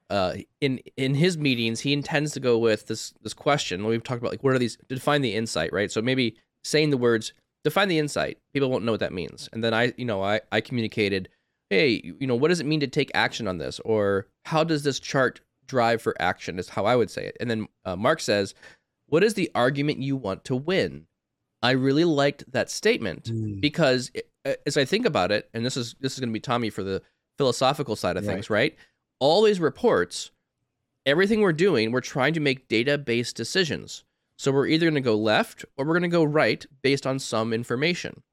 uh, in in his meetings, he intends to go with this this question. We've talked about like what are these? Define the insight, right? So maybe saying the words define the insight. People won't know what that means. And then I, you know, I I communicated, hey, you know, what does it mean to take action on this, or how does this chart drive for action? Is how I would say it. And then uh, Mark says, what is the argument you want to win? I really liked that statement Mm. because it, uh, as I think about it, and this is this is going to be Tommy for the philosophical side of things, right? All these reports, everything we're doing, we're trying to make data-based decisions. So we're either going to go left or we're going to go right based on some information.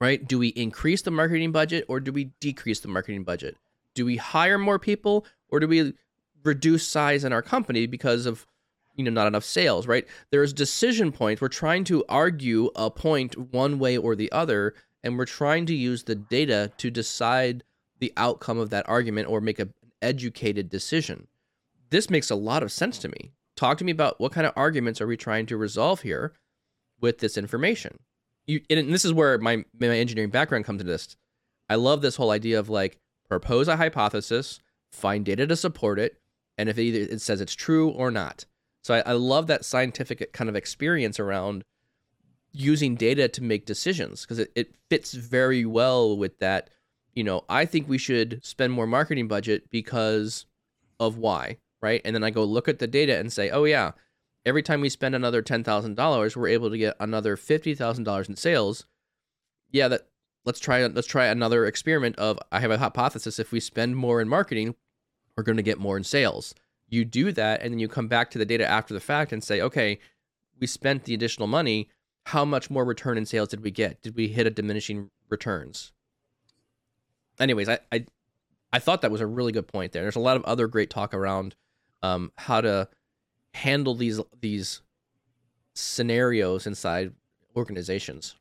Right? Do we increase the marketing budget or do we decrease the marketing budget? Do we hire more people or do we reduce size in our company because of you know not enough sales, right? There's decision points. We're trying to argue a point one way or the other and we're trying to use the data to decide the outcome of that argument or make a, an educated decision. This makes a lot of sense to me. Talk to me about what kind of arguments are we trying to resolve here with this information. You, and this is where my my engineering background comes into this. I love this whole idea of like propose a hypothesis, find data to support it, and if it either it says it's true or not. So I, I love that scientific uh, kind of experience around using data to make decisions because it, it fits very well with that. You know, I think we should spend more marketing budget because of why, right? And then I go look at the data and say, oh yeah, every time we spend another ten thousand dollars, we're able to get another fifty thousand dollars in sales. Yeah, that let's try let's try another experiment of I have a hypothesis if we spend more in marketing, we're going to get more in sales. You do that and then you come back to the data after the fact and say, okay, we spent the additional money. How much more return in sales did we get? Did we hit a diminishing returns? Anyways, I I, I thought that was a really good point there. There's a lot of other great talk around um, how to handle these these scenarios inside organizations.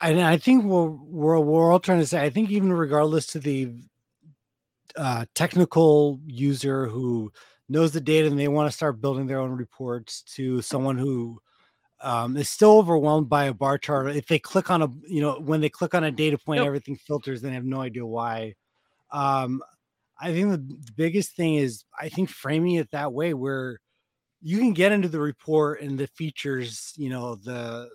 and I think we're, we're we're all trying to say. I think even regardless to the uh, technical user who knows the data and they want to start building their own reports, to someone who um, is still overwhelmed by a bar chart. If they click on a, you know, when they click on a data point, everything filters. and They have no idea why. Um, I think the, the biggest thing is I think framing it that way where you can get into the report and the features, you know, the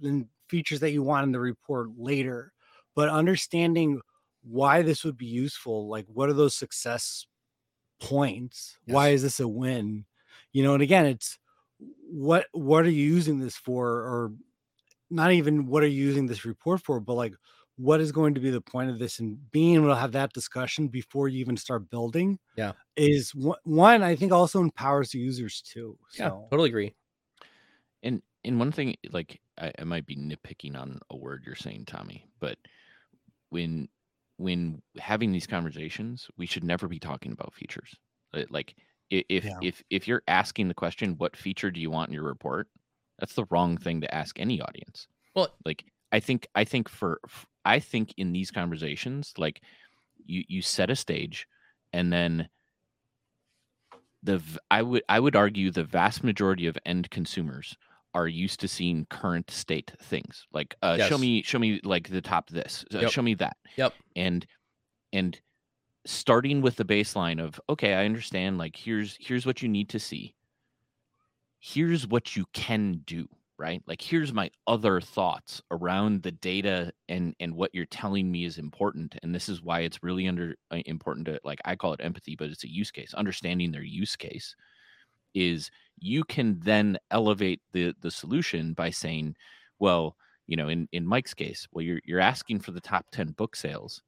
the features that you want in the report later, but understanding why this would be useful, like what are those success points? Why is this a win? You know, and again, it's what what are you using this for, or not even what are you using this report for, but like what is going to be the point of this and being able to have that discussion before you even start building Yeah. is one, i think also empowers the users too Yeah, totally agree. And and one thing, like I, I might be nitpicking on a word you're saying, Tommy, but when when having these conversations, we should never be talking about features. Uh, Like if Yeah. if if you're asking the question, what feature do you want in your report? That's the wrong thing to ask any audience. Well- like I think I think for I think in these conversations, like you you set a stage, and then the I would I would argue the vast majority of end consumers are used to seeing current state things like uh, show me show me like the top this uh, show me that. Yep. and and starting with the baseline of okay i understand like here's here's what you need to see. Here's what you can do right? Like here's my other thoughts around the data and and what you're telling me is important. And this is why it's really under uh, important to like i call it empathy but it's a use case understanding their use case is you can then elevate the the solution by saying well you know in in mike's case well you're you're asking for the top 10 book sales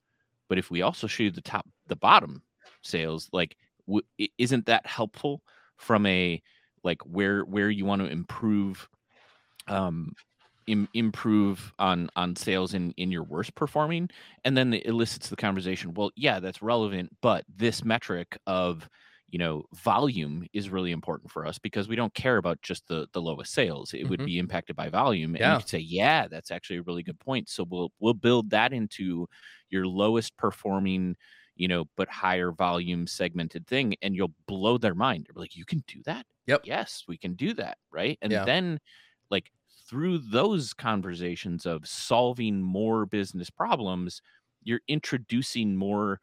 but if we also show you the top the bottom sales like w- isn't that helpful from a like where where you want to improve um Im- improve on on sales in in your worst performing? And then it elicits the conversation well yeah that's relevant but this metric of you know volume is really important for us because we don't care about just the the lowest sales it would Mhm. be impacted by volume and Yeah. you could say yeah that's actually a really good point so we'll we'll build that into your lowest performing you know but higher volume segmented thing and you'll blow their mind they're like you can do that Yep. yes we can do that right and Yeah. then like through those conversations of solving more business problems you're introducing more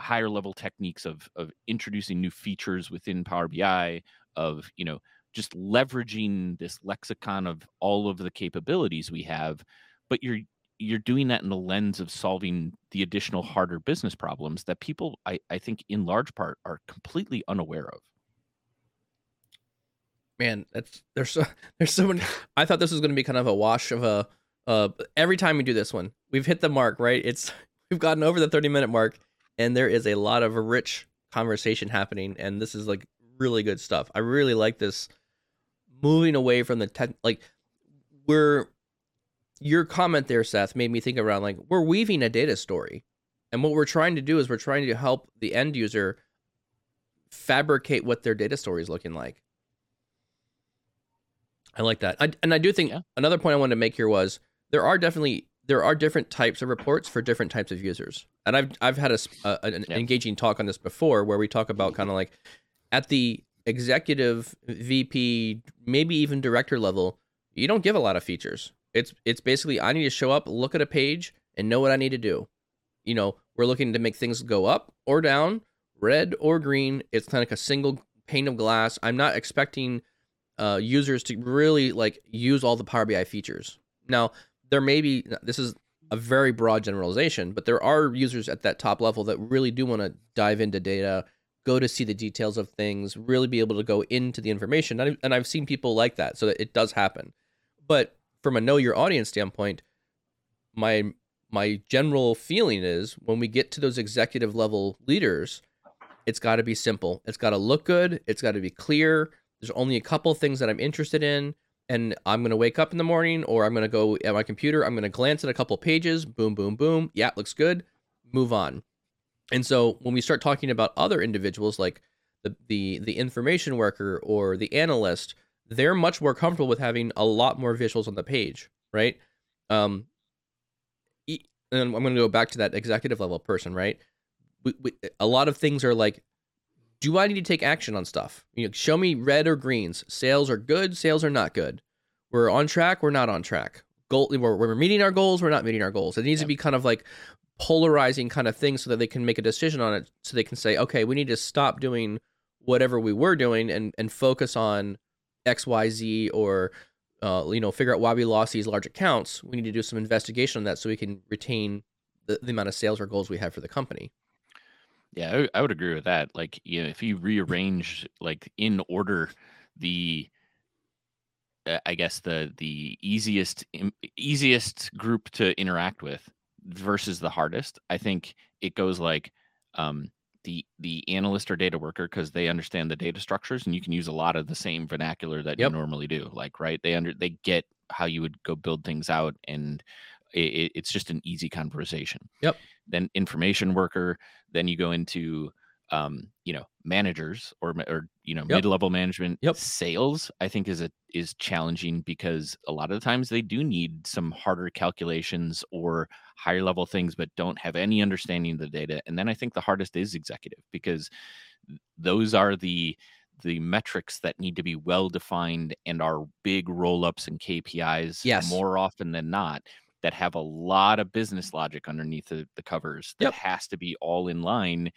higher level techniques of of introducing new features within Power BI of you know just leveraging this lexicon of all of the capabilities we have but you're you're doing that in the lens of solving the additional harder business problems that people I, I think in large part are completely unaware of Man, that's there's so [LAUGHS] there's so many. I thought this was going to be kind of a wash of a. Uh, every time we do this one, we've hit the mark, right? It's [LAUGHS] we've gotten over the 30 minute mark, and there is a lot of rich conversation happening, and this is like really good stuff. I really like this moving away from the tech. Like we're your comment there, Seth, made me think around like we're weaving a data story, and what we're trying to do is we're trying to help the end user fabricate what their data story is looking like. I like that. I, and I do think Yeah. another point I wanted to make here was there are definitely there are different types of reports for different types of users. And I've I've had a, a- an Yeah. engaging talk on this before where we talk about kind of like at the executive VP, maybe even director level, you don't give a lot of features. It's it's basically I need to show up, look at a page, and know what I need to do. you know, we're looking to make things go up or down, red or green. It's kind of like a single pane of glass. I'm not expecting uh, users to really like use all the Power BI features. Now, there may be this is a very broad generalization, but there are users at that top level that really do want to dive into data, go to see the details of things, really be able to go into the information. And I've seen people like that, so that it does happen. But from a know your audience standpoint, my my general feeling is when we get to those executive level leaders, it's got to be simple. It's got to look good. It's got to be clear. There's only a couple things that I'm interested in, and I'm gonna wake up in the morning, or I'm gonna go at my computer. I'm gonna glance at a couple pages. Boom, boom, boom. Yeah, looks good. Move on. And so when we start talking about other individuals like the the the information worker or the analyst, they're much more comfortable with having a lot more visuals on the page, right? Um, and I'm going to go back to that executive level person, right? We, we, a lot of things are like, do I need to take action on stuff? You know, show me red or greens. Sales are good. Sales are not good. We're on track. We're not on track. Goal. We're, we're meeting our goals. We're not meeting our goals. It needs yep. to be kind of like polarizing kind of thing so that they can make a decision on it. So they can say, okay, we need to stop doing whatever we were doing and and focus on X, Y, Z, or uh, you know, figure out why we lost these large accounts, we need to do some investigation on that so we can retain the, the amount of sales or goals we have for the company. Yeah, I, I would agree with that. Like, you know, if you rearrange like in order the uh, I guess the the easiest easiest group to interact with versus the hardest, I think it goes like um the the analyst or data worker because they understand the data structures and you can use a lot of the same vernacular that yep. you normally do like right they under they get how you would go build things out and it, it's just an easy conversation yep then information worker then you go into um, you know managers or or you know yep. mid-level management yep. sales i think is a is challenging because a lot of the times they do need some harder calculations or higher level things but don't have any understanding of the data and then i think the hardest is executive because those are the the metrics that need to be well defined and are big roll ups and KPIs yes. more often than not that have a lot of business logic underneath the, the covers that yep. has to be all in line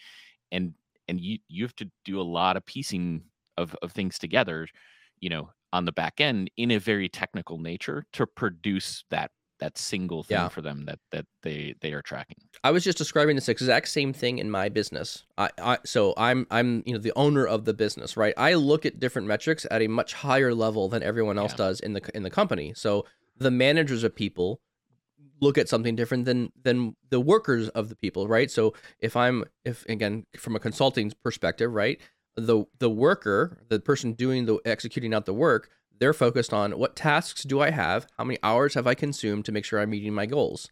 and and you you have to do a lot of piecing of of things together you know on the back end in a very technical nature to produce that that single thing yeah. for them that that they they are tracking. I was just describing this exact same thing in my business. I, I so I'm I'm you know the owner of the business, right? I look at different metrics at a much higher level than everyone else yeah. does in the in the company. So the managers of people look at something different than than the workers of the people, right? So if I'm if again from a consulting perspective, right, the the worker, the person doing the executing out the work, they're focused on what tasks do I have, how many hours have I consumed to make sure I'm meeting my goals.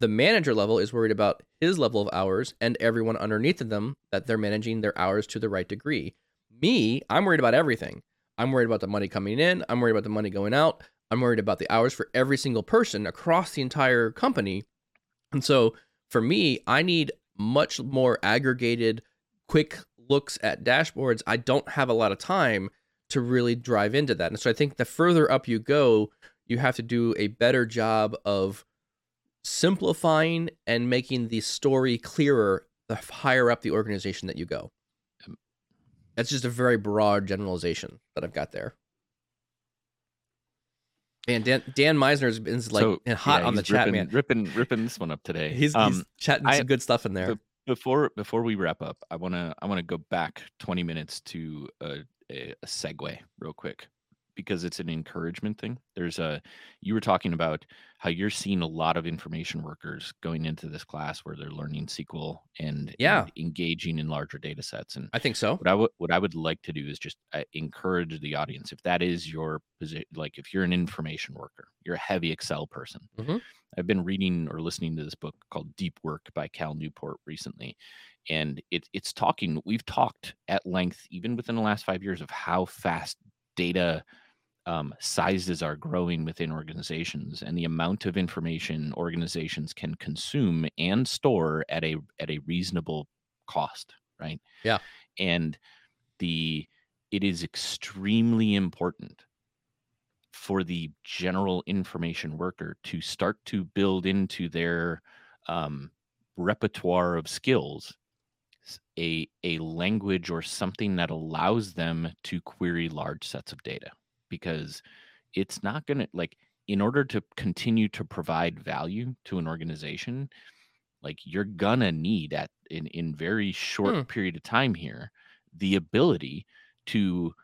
The manager level is worried about his level of hours and everyone underneath of them that they're managing their hours to the right degree. Me, I'm worried about everything. I'm worried about the money coming in. I'm worried about the money going out. I'm worried about the hours for every single person across the entire company. And so for me, I need much more aggregated, quick looks at dashboards. I don't have a lot of time to really drive into that. And so I think the further up you go, you have to do a better job of simplifying and making the story clearer the higher up the organization that you go. That's just a very broad generalization that I've got there. Man, Dan Dan Meisner's been like so, hot yeah, on the chat, ripping, man. Ripping ripping this one up today. He's, um, he's chatting I, some good stuff in there. Before before we wrap up, I wanna I wanna go back twenty minutes to a, a, a segue real quick because it's an encouragement thing. There's a you were talking about how you're seeing a lot of information workers going into this class where they're learning SQL and, yeah. and engaging in larger data sets. And I think so. What I would what I would like to do is just uh, encourage the audience if that is your position, like if you're an information worker, you're a heavy Excel person. Mm-hmm. I've been reading or listening to this book called Deep Work by Cal Newport recently, and it, it's talking. We've talked at length, even within the last five years, of how fast data um, sizes are growing within organizations and the amount of information organizations can consume and store at a at a reasonable cost right? Yeah. And the it is extremely important for the general information worker to start to build into their um, repertoire of skills a a language or something that allows them to query large sets of data because it's not going to like in order to continue to provide value to an organization like you're gonna need at in in very short Hmm. period of time here the ability to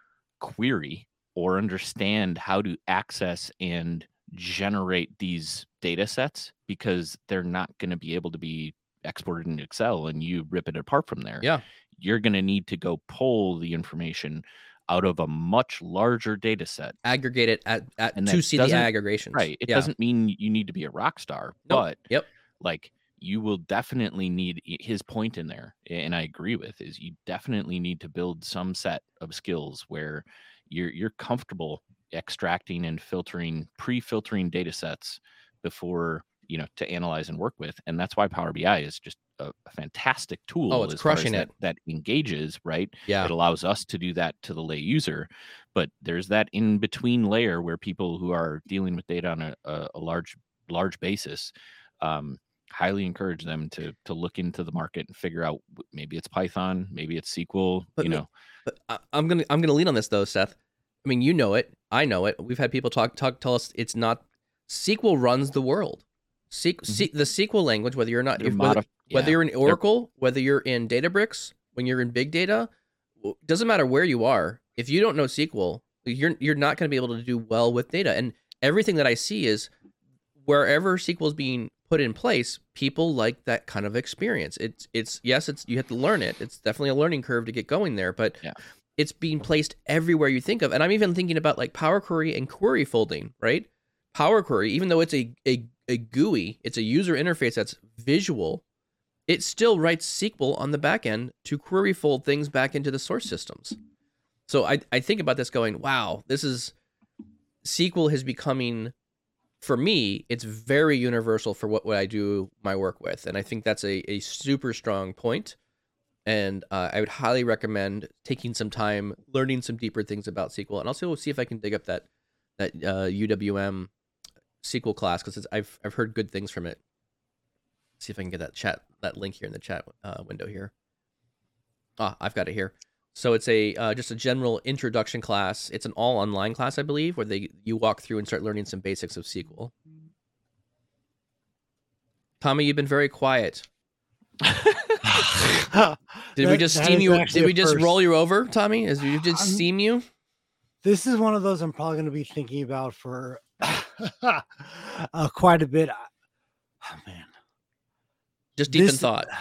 query or understand how to access and generate these data sets because they're not going to be able to be exported into excel and you rip it apart from there Yeah. you're going to need to go pull the information out of a much larger data set Aggregate it at, at And to see the aggregations. right it yeah. doesn't mean you need to be a rock star Nope. but Yep. like you will definitely need his point in there and i agree with is you definitely need to build some set of skills where you're you're comfortable extracting and filtering pre-filtering data sets before you know to analyze and work with and that's why power bi is just a, a fantastic tool Oh, it's crushing that, it. that engages right Yeah. it allows us to do that to the lay user but there's that in between layer where people who are dealing with data on a, a, large large basis um, highly encourage them to to look into the market and figure out maybe it's python maybe it's sql But you know But I, I'm gonna I'm gonna lean on this though, Seth. I mean, you know it. I know it. We've had people talk talk tell us it's not SQL runs the world. Se- mm-hmm. se- the SQL language, whether you're not they're if, whether, modif- whether yeah, you're in Oracle, whether you're in Databricks, when you're in big data, doesn't matter where you are. If you don't know SQL, you're you're not going to be able to do well with data. And everything that I see is wherever SQL is being put in place, people like that kind of experience. It's it's yes, it's you have to learn it. It's definitely a learning curve to get going there, but Yeah. it's being placed everywhere you think of. And I'm even thinking about like Power Query and query folding, right? Power Query, even though it's a a, a GUI, it's a user interface that's visual, it still writes SQL on the back end to query fold things back into the source systems. So I, I think about this going, wow, this is SQL is becoming for me, it's very universal for what, what I do my work with. And I think that's a, a super strong point. And uh, I would highly recommend taking some time learning some deeper things about SQL. And also see if I can dig up that that uh, UWM SQL class because I've I've heard good things from it. See if I can get that chat that link here in the chat uh, window here. Ah, I've got it here. So it's a uh, just a general introduction class. It's an all online class, I believe, where they you walk through and start learning some basics of SQL. Tommy, you've been very quiet. [LAUGHS] Did we just that steam you? Did we just first. roll you over, Tommy? Is you just I'm- steam you? this is one of those I'm probably going to be thinking about for [LAUGHS] uh, quite a bit. Oh, man, Just deep in thought. [SIGHS]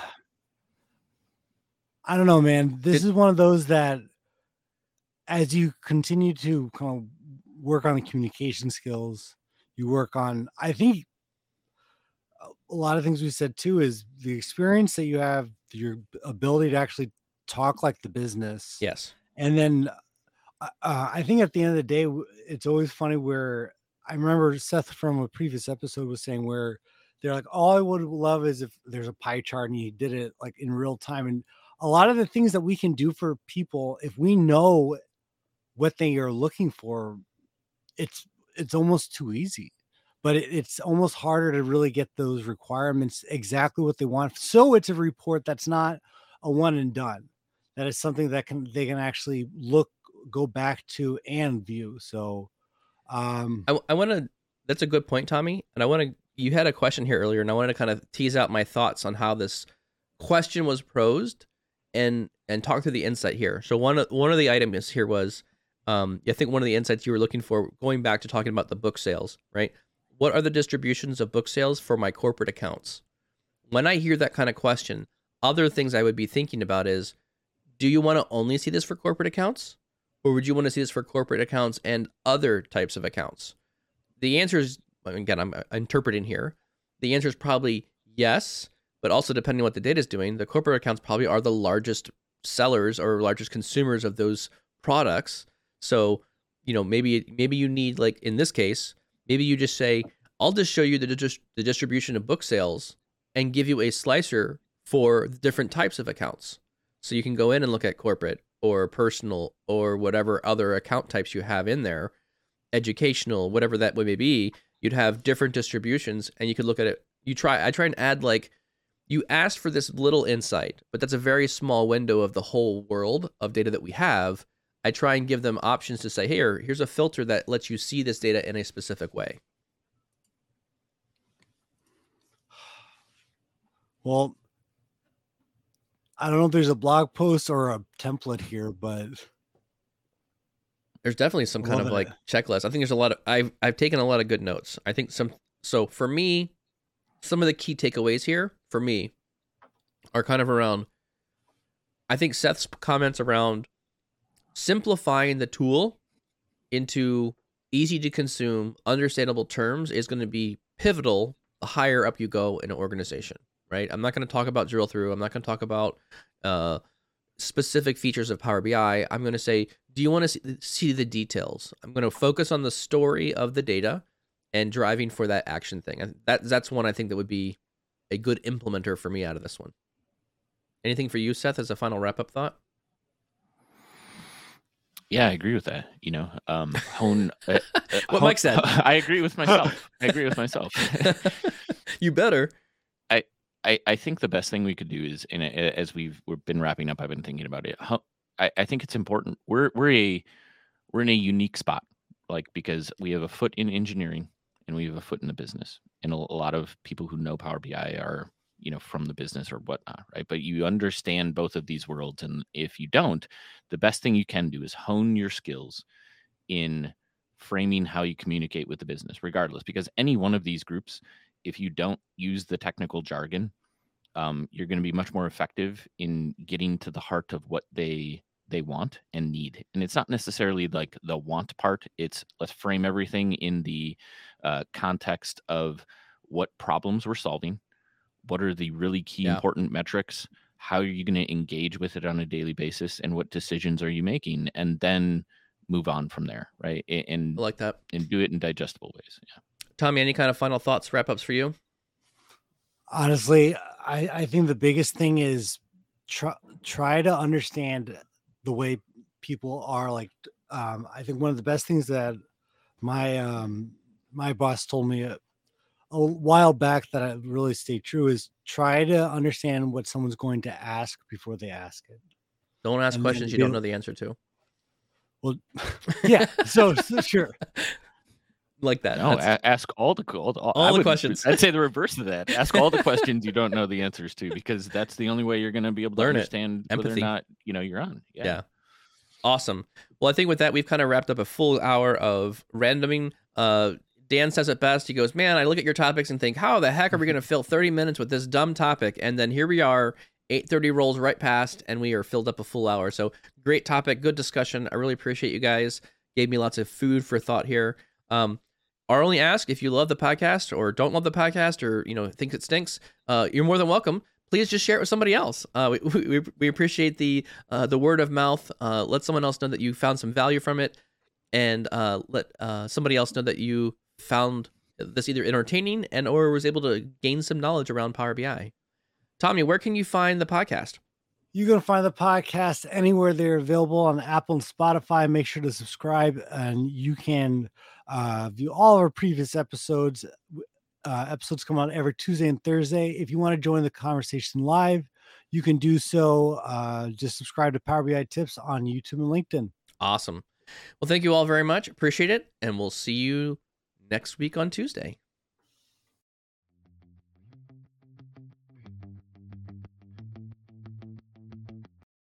I don't know, man. This Did- is one of those that, as you continue to kind of work on the communication skills, you work on. I think a lot of things we said too is the experience that you have, your ability to actually talk like the business. Yes. And then uh, uh, I think at the end of the day, it's always funny where I remember Seth from a previous episode was saying where they're like, all I would love is if there's a pie chart and you did it like in real time. And a lot of the things that we can do for people, if we know what they are looking for, it's it's almost too easy. But it, it's almost harder to really get those requirements exactly what they want. So it's a report that's not a one and done that is something that can they can actually look go back to and view so um I, I want to. That's a good point, Tommy. And I want to. You had a question here earlier, and I wanted to kind of tease out my thoughts on how this question was posed, and and talk through the insight here. So one one of the items here was, um, I think one of the insights you were looking for, going back to talking about the book sales, right? What are the distributions of book sales for my corporate accounts? When I hear that kind of question, other things I would be thinking about is, do you want to only see this for corporate accounts? Or would you want to see this for corporate accounts and other types of accounts? The answer is again, I'm uh, interpreting here. The answer is probably yes, but also depending on what the data is doing, the corporate accounts probably are the largest sellers or largest consumers of those products. So, you know, maybe maybe you need like in this case, maybe you just say, "I'll just show you the the distribution of book sales and give you a slicer for different types of accounts." So you can go in and look at corporate or personal or whatever other account types you have in there, educational, whatever that may be, you'd have different distributions and you could look at it. You try I try and add like you asked for this little insight, but that's a very small window of the whole world of data that we have. I try and give them options to say, here, here's a filter that lets you see this data in a specific way. Well, I don't know if there's a blog post or a template here, but there's definitely some kind of like it. checklist. I think there's a lot of I've I've taken a lot of good notes. I think some so for me, some of the key takeaways here for me are kind of around I think Seth's comments around simplifying the tool into easy to consume, understandable terms is going to be pivotal the higher up you go in an organization, right? I'm not going to talk about drill through. I'm not going to talk about uh, specific features of Power BI. I'm going to say, do you want to see, the details? I'm going to focus on the story of the data and driving for that action thing. And that that's one I think that would be a good implementer for me out of this one. Anything for you, Seth, as a final wrap up thought? Yeah, I agree with that. You know, um, hone. Uh, [LAUGHS] uh, What hone- Mike said. [LAUGHS] I agree with myself. I agree with myself. [LAUGHS] you better. I, I think the best thing we could do is, as we've we've been wrapping up, I've been thinking about it. Ho- I, I think it's important. We're we're a we're in a unique spot, like because we have a foot in engineering and we have a foot in the business, and a, a lot of people who know Power BI are you know from the business or whatnot, right? But you understand both of these worlds, and if you don't, the best thing you can do is hone your skills in framing how you communicate with the business, regardless, because any one of these groups if you don't use the technical jargon, um, you're going to be much more effective in getting to the heart of what they they want and need. And it's not necessarily like the want part. It's let's frame everything in the uh, context of what problems we're solving, what are the really key Yeah. important metrics, how are you going to engage with it on a daily basis, and what decisions are you making, and then move on from there, right? And I like that. and do it in digestible ways. Yeah. Tommy, any kind of final thoughts, wrap ups for you? honestly, I, I think the biggest thing is try try to understand the way people are like um i think one of the best things that my um my boss told me a, a while back that i really stayed true is try to understand what someone's going to ask before they ask it Don't ask And questions you don't know the answer to. well [LAUGHS] yeah so, so sure [LAUGHS] Like that. No, a- ask all the all, all, All the questions. I'd say the [LAUGHS] reverse of that. Ask all the questions you don't know the answers to, because that's the only way you're going to be able to Learn it. understand whether Empathy. or not you know you're on. Yeah. Yeah. Awesome. Well, I think with that, we've kind of wrapped up a full hour of randoming. Uh, Dan says it best. He goes, Man, I look at your topics and think, How the heck are we going to fill 30 minutes with this dumb topic? And then here we are. 8:30 rolls right past, and we are filled up a full hour. So great topic, good discussion. I really appreciate you guys. Gave me lots of food for thought here. Um, our only ask if you love the podcast or don't love the podcast or you know think it stinks, uh, you're more than welcome. Please just share it with somebody else. Uh, [LAUGHS] we, we, we appreciate the uh, the word of mouth. Uh, let someone else know that you found some value from it, and uh, let uh, somebody else know that you found this either entertaining and or was able to gain some knowledge around Power BI. Tommy, where can you find the podcast? you can find the podcast anywhere they're available on Apple and Spotify. Make sure to subscribe, and you can uh, view all of our previous episodes. Uh, episodes come out every Tuesday and Thursday. If you want to join the conversation live, you can do so. Uh, just subscribe to Power BI Tips on YouTube and LinkedIn. Awesome. Well, thank you all very much. Appreciate it, and we'll see you next week on Tuesday.